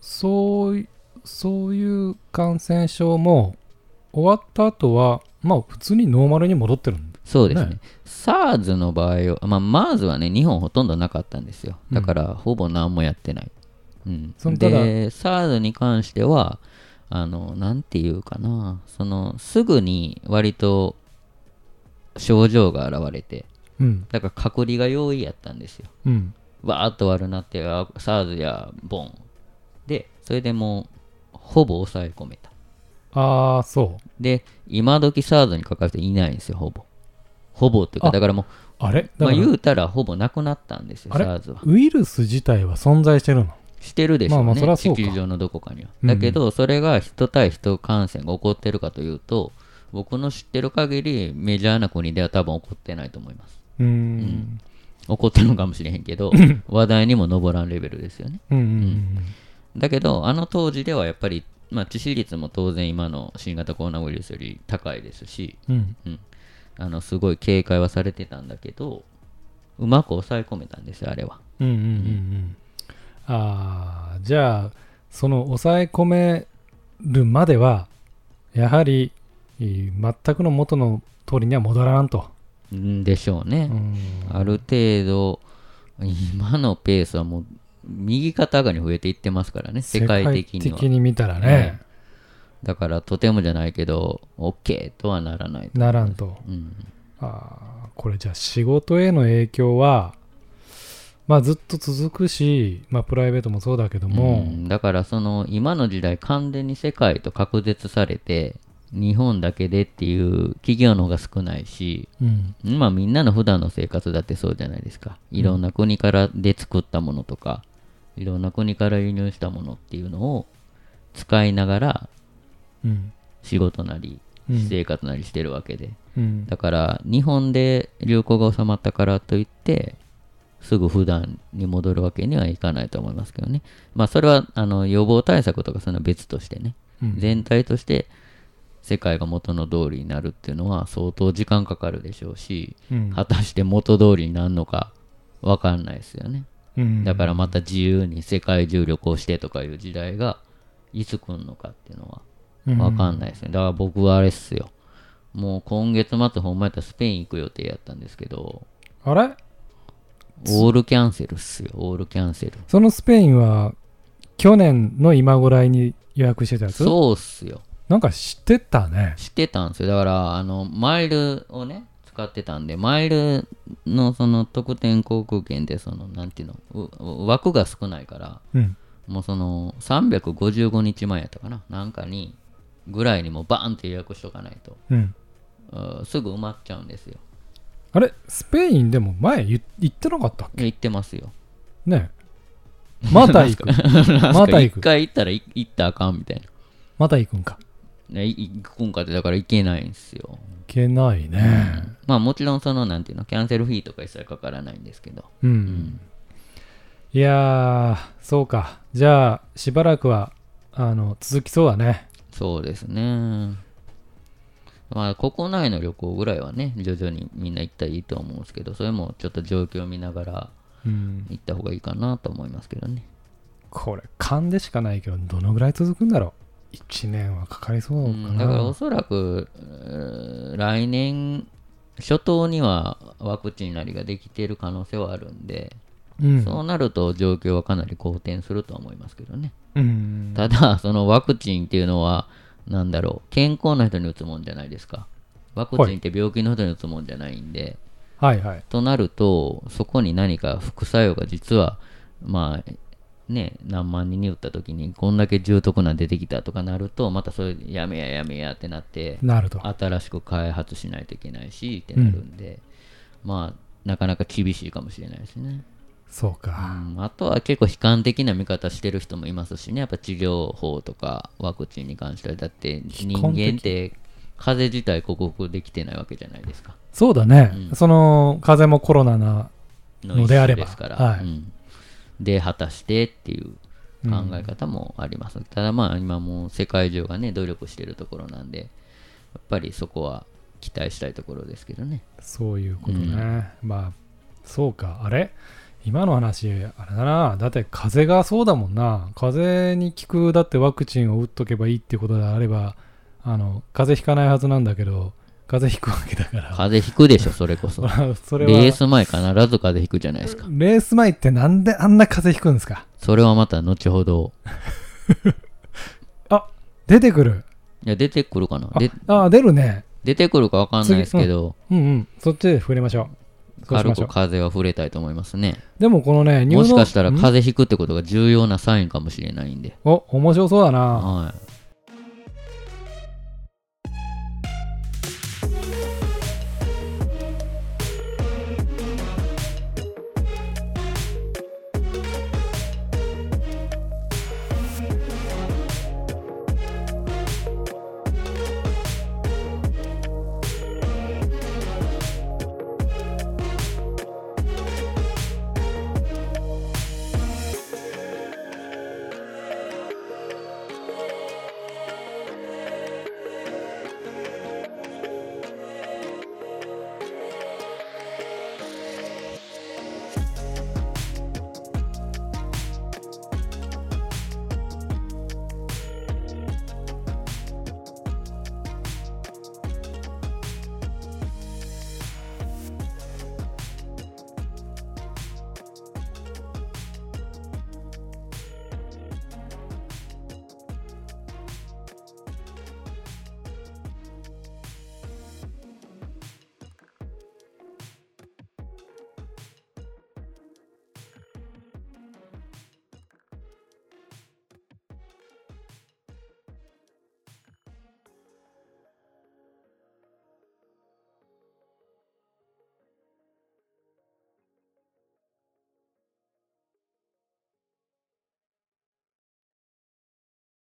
そういそういう感染症も終わった後は、まあ普通にノーマルに戻ってるんだ。そうですね。ね SARS の場合は、まあ、MERS はね日本ほとんどなかったんですよ。だからほぼ何もやってない、うん。そのただで SARS に関してはあのなんていうかな。そのすぐに割と症状が現れてうん。だから隔離が容易やったんですよ。うん。わーっと悪なってあ SARS やボン。でそれでもうほぼ抑え込めた。ああ、そう。で今時 SARS にかかる人いないんですよほぼ。ほぼっていうかあだからもあれ？う、まあ、だから、言うたらほぼなくなったんですよ SARS は。ウイルス自体は存在してるの？してるでしょうね、まあまあ地球上のどこかには。うんうんだけど、それが人対人感染が起こってるかというと、僕の知ってる限り、メジャーな国では多分起こってないと思います。うーん。起こってるのかもしれへんけど、[laughs] 話題にも上らんレベルですよね。うんうんだけど、あの当時ではやっぱり、まあ、致死率も当然今の新型コロナウイルスより高いですし、うん。うん。あのすごい警戒はされてたんだけど、うまく抑え込めたんですよ、あれは。うんうんうんうん。ああ、じゃあ、その抑え込めるまでは、やはり、えー全くの元の通りには戻らんと。んでしょうね。うんある程度、今のペースはもう、右肩上がりに増えていってますからね、世界的には。世界的に見たらね、だから、とてもじゃないけど、OK とはならないと。ならんと。うん、あーこれじゃあ仕事への影響は、まあずっと続くし、まあプライベートもそうだけども、うん。だから、その、今の時代、完全に世界と隔絶されて、日本だけでっていう企業の方が少ないし、うん、まあみんなの普段の生活だってそうじゃないですか。いろんな国からで作ったものとか、いろんな国から輸入したものっていうのを使いながらうん、仕事なりうん。私生活なりしてるわけで、うん、だから日本で流行が収まったからといってすぐ普段に戻るわけにはいかないと思いますけどね。まあそれはあの予防対策とかその別としてね、うん。全体として世界が元の通りになるっていうのは相当時間かかるでしょうし、うん。果たして元通りになるのかわかんないですよね。うん。だからまた自由に世界中旅行してとかいう時代がいつ来るのかっていうのはわかんないですね。だから僕はあれっすよ。もう今月末ほんまやったらスペイン行く予定やったんですけど、あれ？オールキャンセルっすよ、オールキャンセル。そのスペインは去年の今ぐらいに予約してたやつ？そうっすよ。なんか知ってたね。知ってたんですよ。だから、あの、マイルをね、使ってたんで、マイルのその特典航空券で、その、なんていうの、う枠が少ないから、うん。もうその、355日前やったかな、なんかに、ぐらいにもうバーンって予約しとかないと、うん。すぐ埋まっちゃうんですよ。あれスペインでも前言言ってなかったっいや行ってますよ。けねまた行く。また行く一回行ったらい行ったらあかんみたいまた行くんか。な。ねい行くんかってだから行けないんですよ。いけないね。まあもちろんそのなんていうの、キャンセルフィーとか一切かからないんですけど。うん。うんいやー、そうか。じゃあ、しばらくは、あの、続きそうだね。そうですね。まあ国内の旅行ぐらいはね、徐々にみんな行ったらいいと思うんですけど、それもちょっと状況を見ながらうん。行った方がいいかなと思いますけどね。これ、勘でしかないけど、どのぐらい続くんだろう？1年はかかりそうかうんな。だからおそらく、来年初頭にはワクチンなりができている可能性はあるんで、うん。そうなると状況はかなり好転するとは思いますけどね。うん。ただ、そのワクチンっていうのは、なんだろう、健康な人に打つもんじゃないですか。ワクチンって病気の人に打つもんじゃないんで、はいはい。となると、そこに何か副作用が実は、まあ、ね、何万人に打った時に、こんだけ重篤な出てきたとかなると、またそれ、やめややめやってなって、なると。新しく開発しないといけないしってなるんで、まあ、なかなか厳しいかもしれないですね。うそうか。ん、あとは結構悲観的な見方してる人もいますしね、やっぱ治療法とかワクチンに関しては、だって人間って風邪自体克服できてないわけじゃないですか。そうだね。うんその、風邪もコロナな、ののであればですから、はいうんで、果たしてっていう考え方もあります。ただまあ今もう世界中がね、努力してるところなんで、やっぱりそこは期待したいところですけどね。そういうことね。まあ、そうか。あれ？今の話、あれだな。だって風邪がそうだもんな。風邪に効く、だってワクチンを打っとけばいいってことであれば、あの、風邪ひかないはずなんだけど、風邪ひくわけだから。風邪ひくでしょ、それこそ。[laughs] それは、レース前必ず風邪ひくじゃないですか。レース前ってなんであんな風邪ひくんですか？それはまた後ほど。[laughs] あ、出てくる。いや、出てくるかなあであ、出るね。出てくるかわかんないですけど、うんうん。そっちで触れましょう。軽。く風は触れたいと思いますね。でもこのね、もしかしたらん？風邪ひくってことが重要なサインかもしれないんで。お、面白そうだな。はい。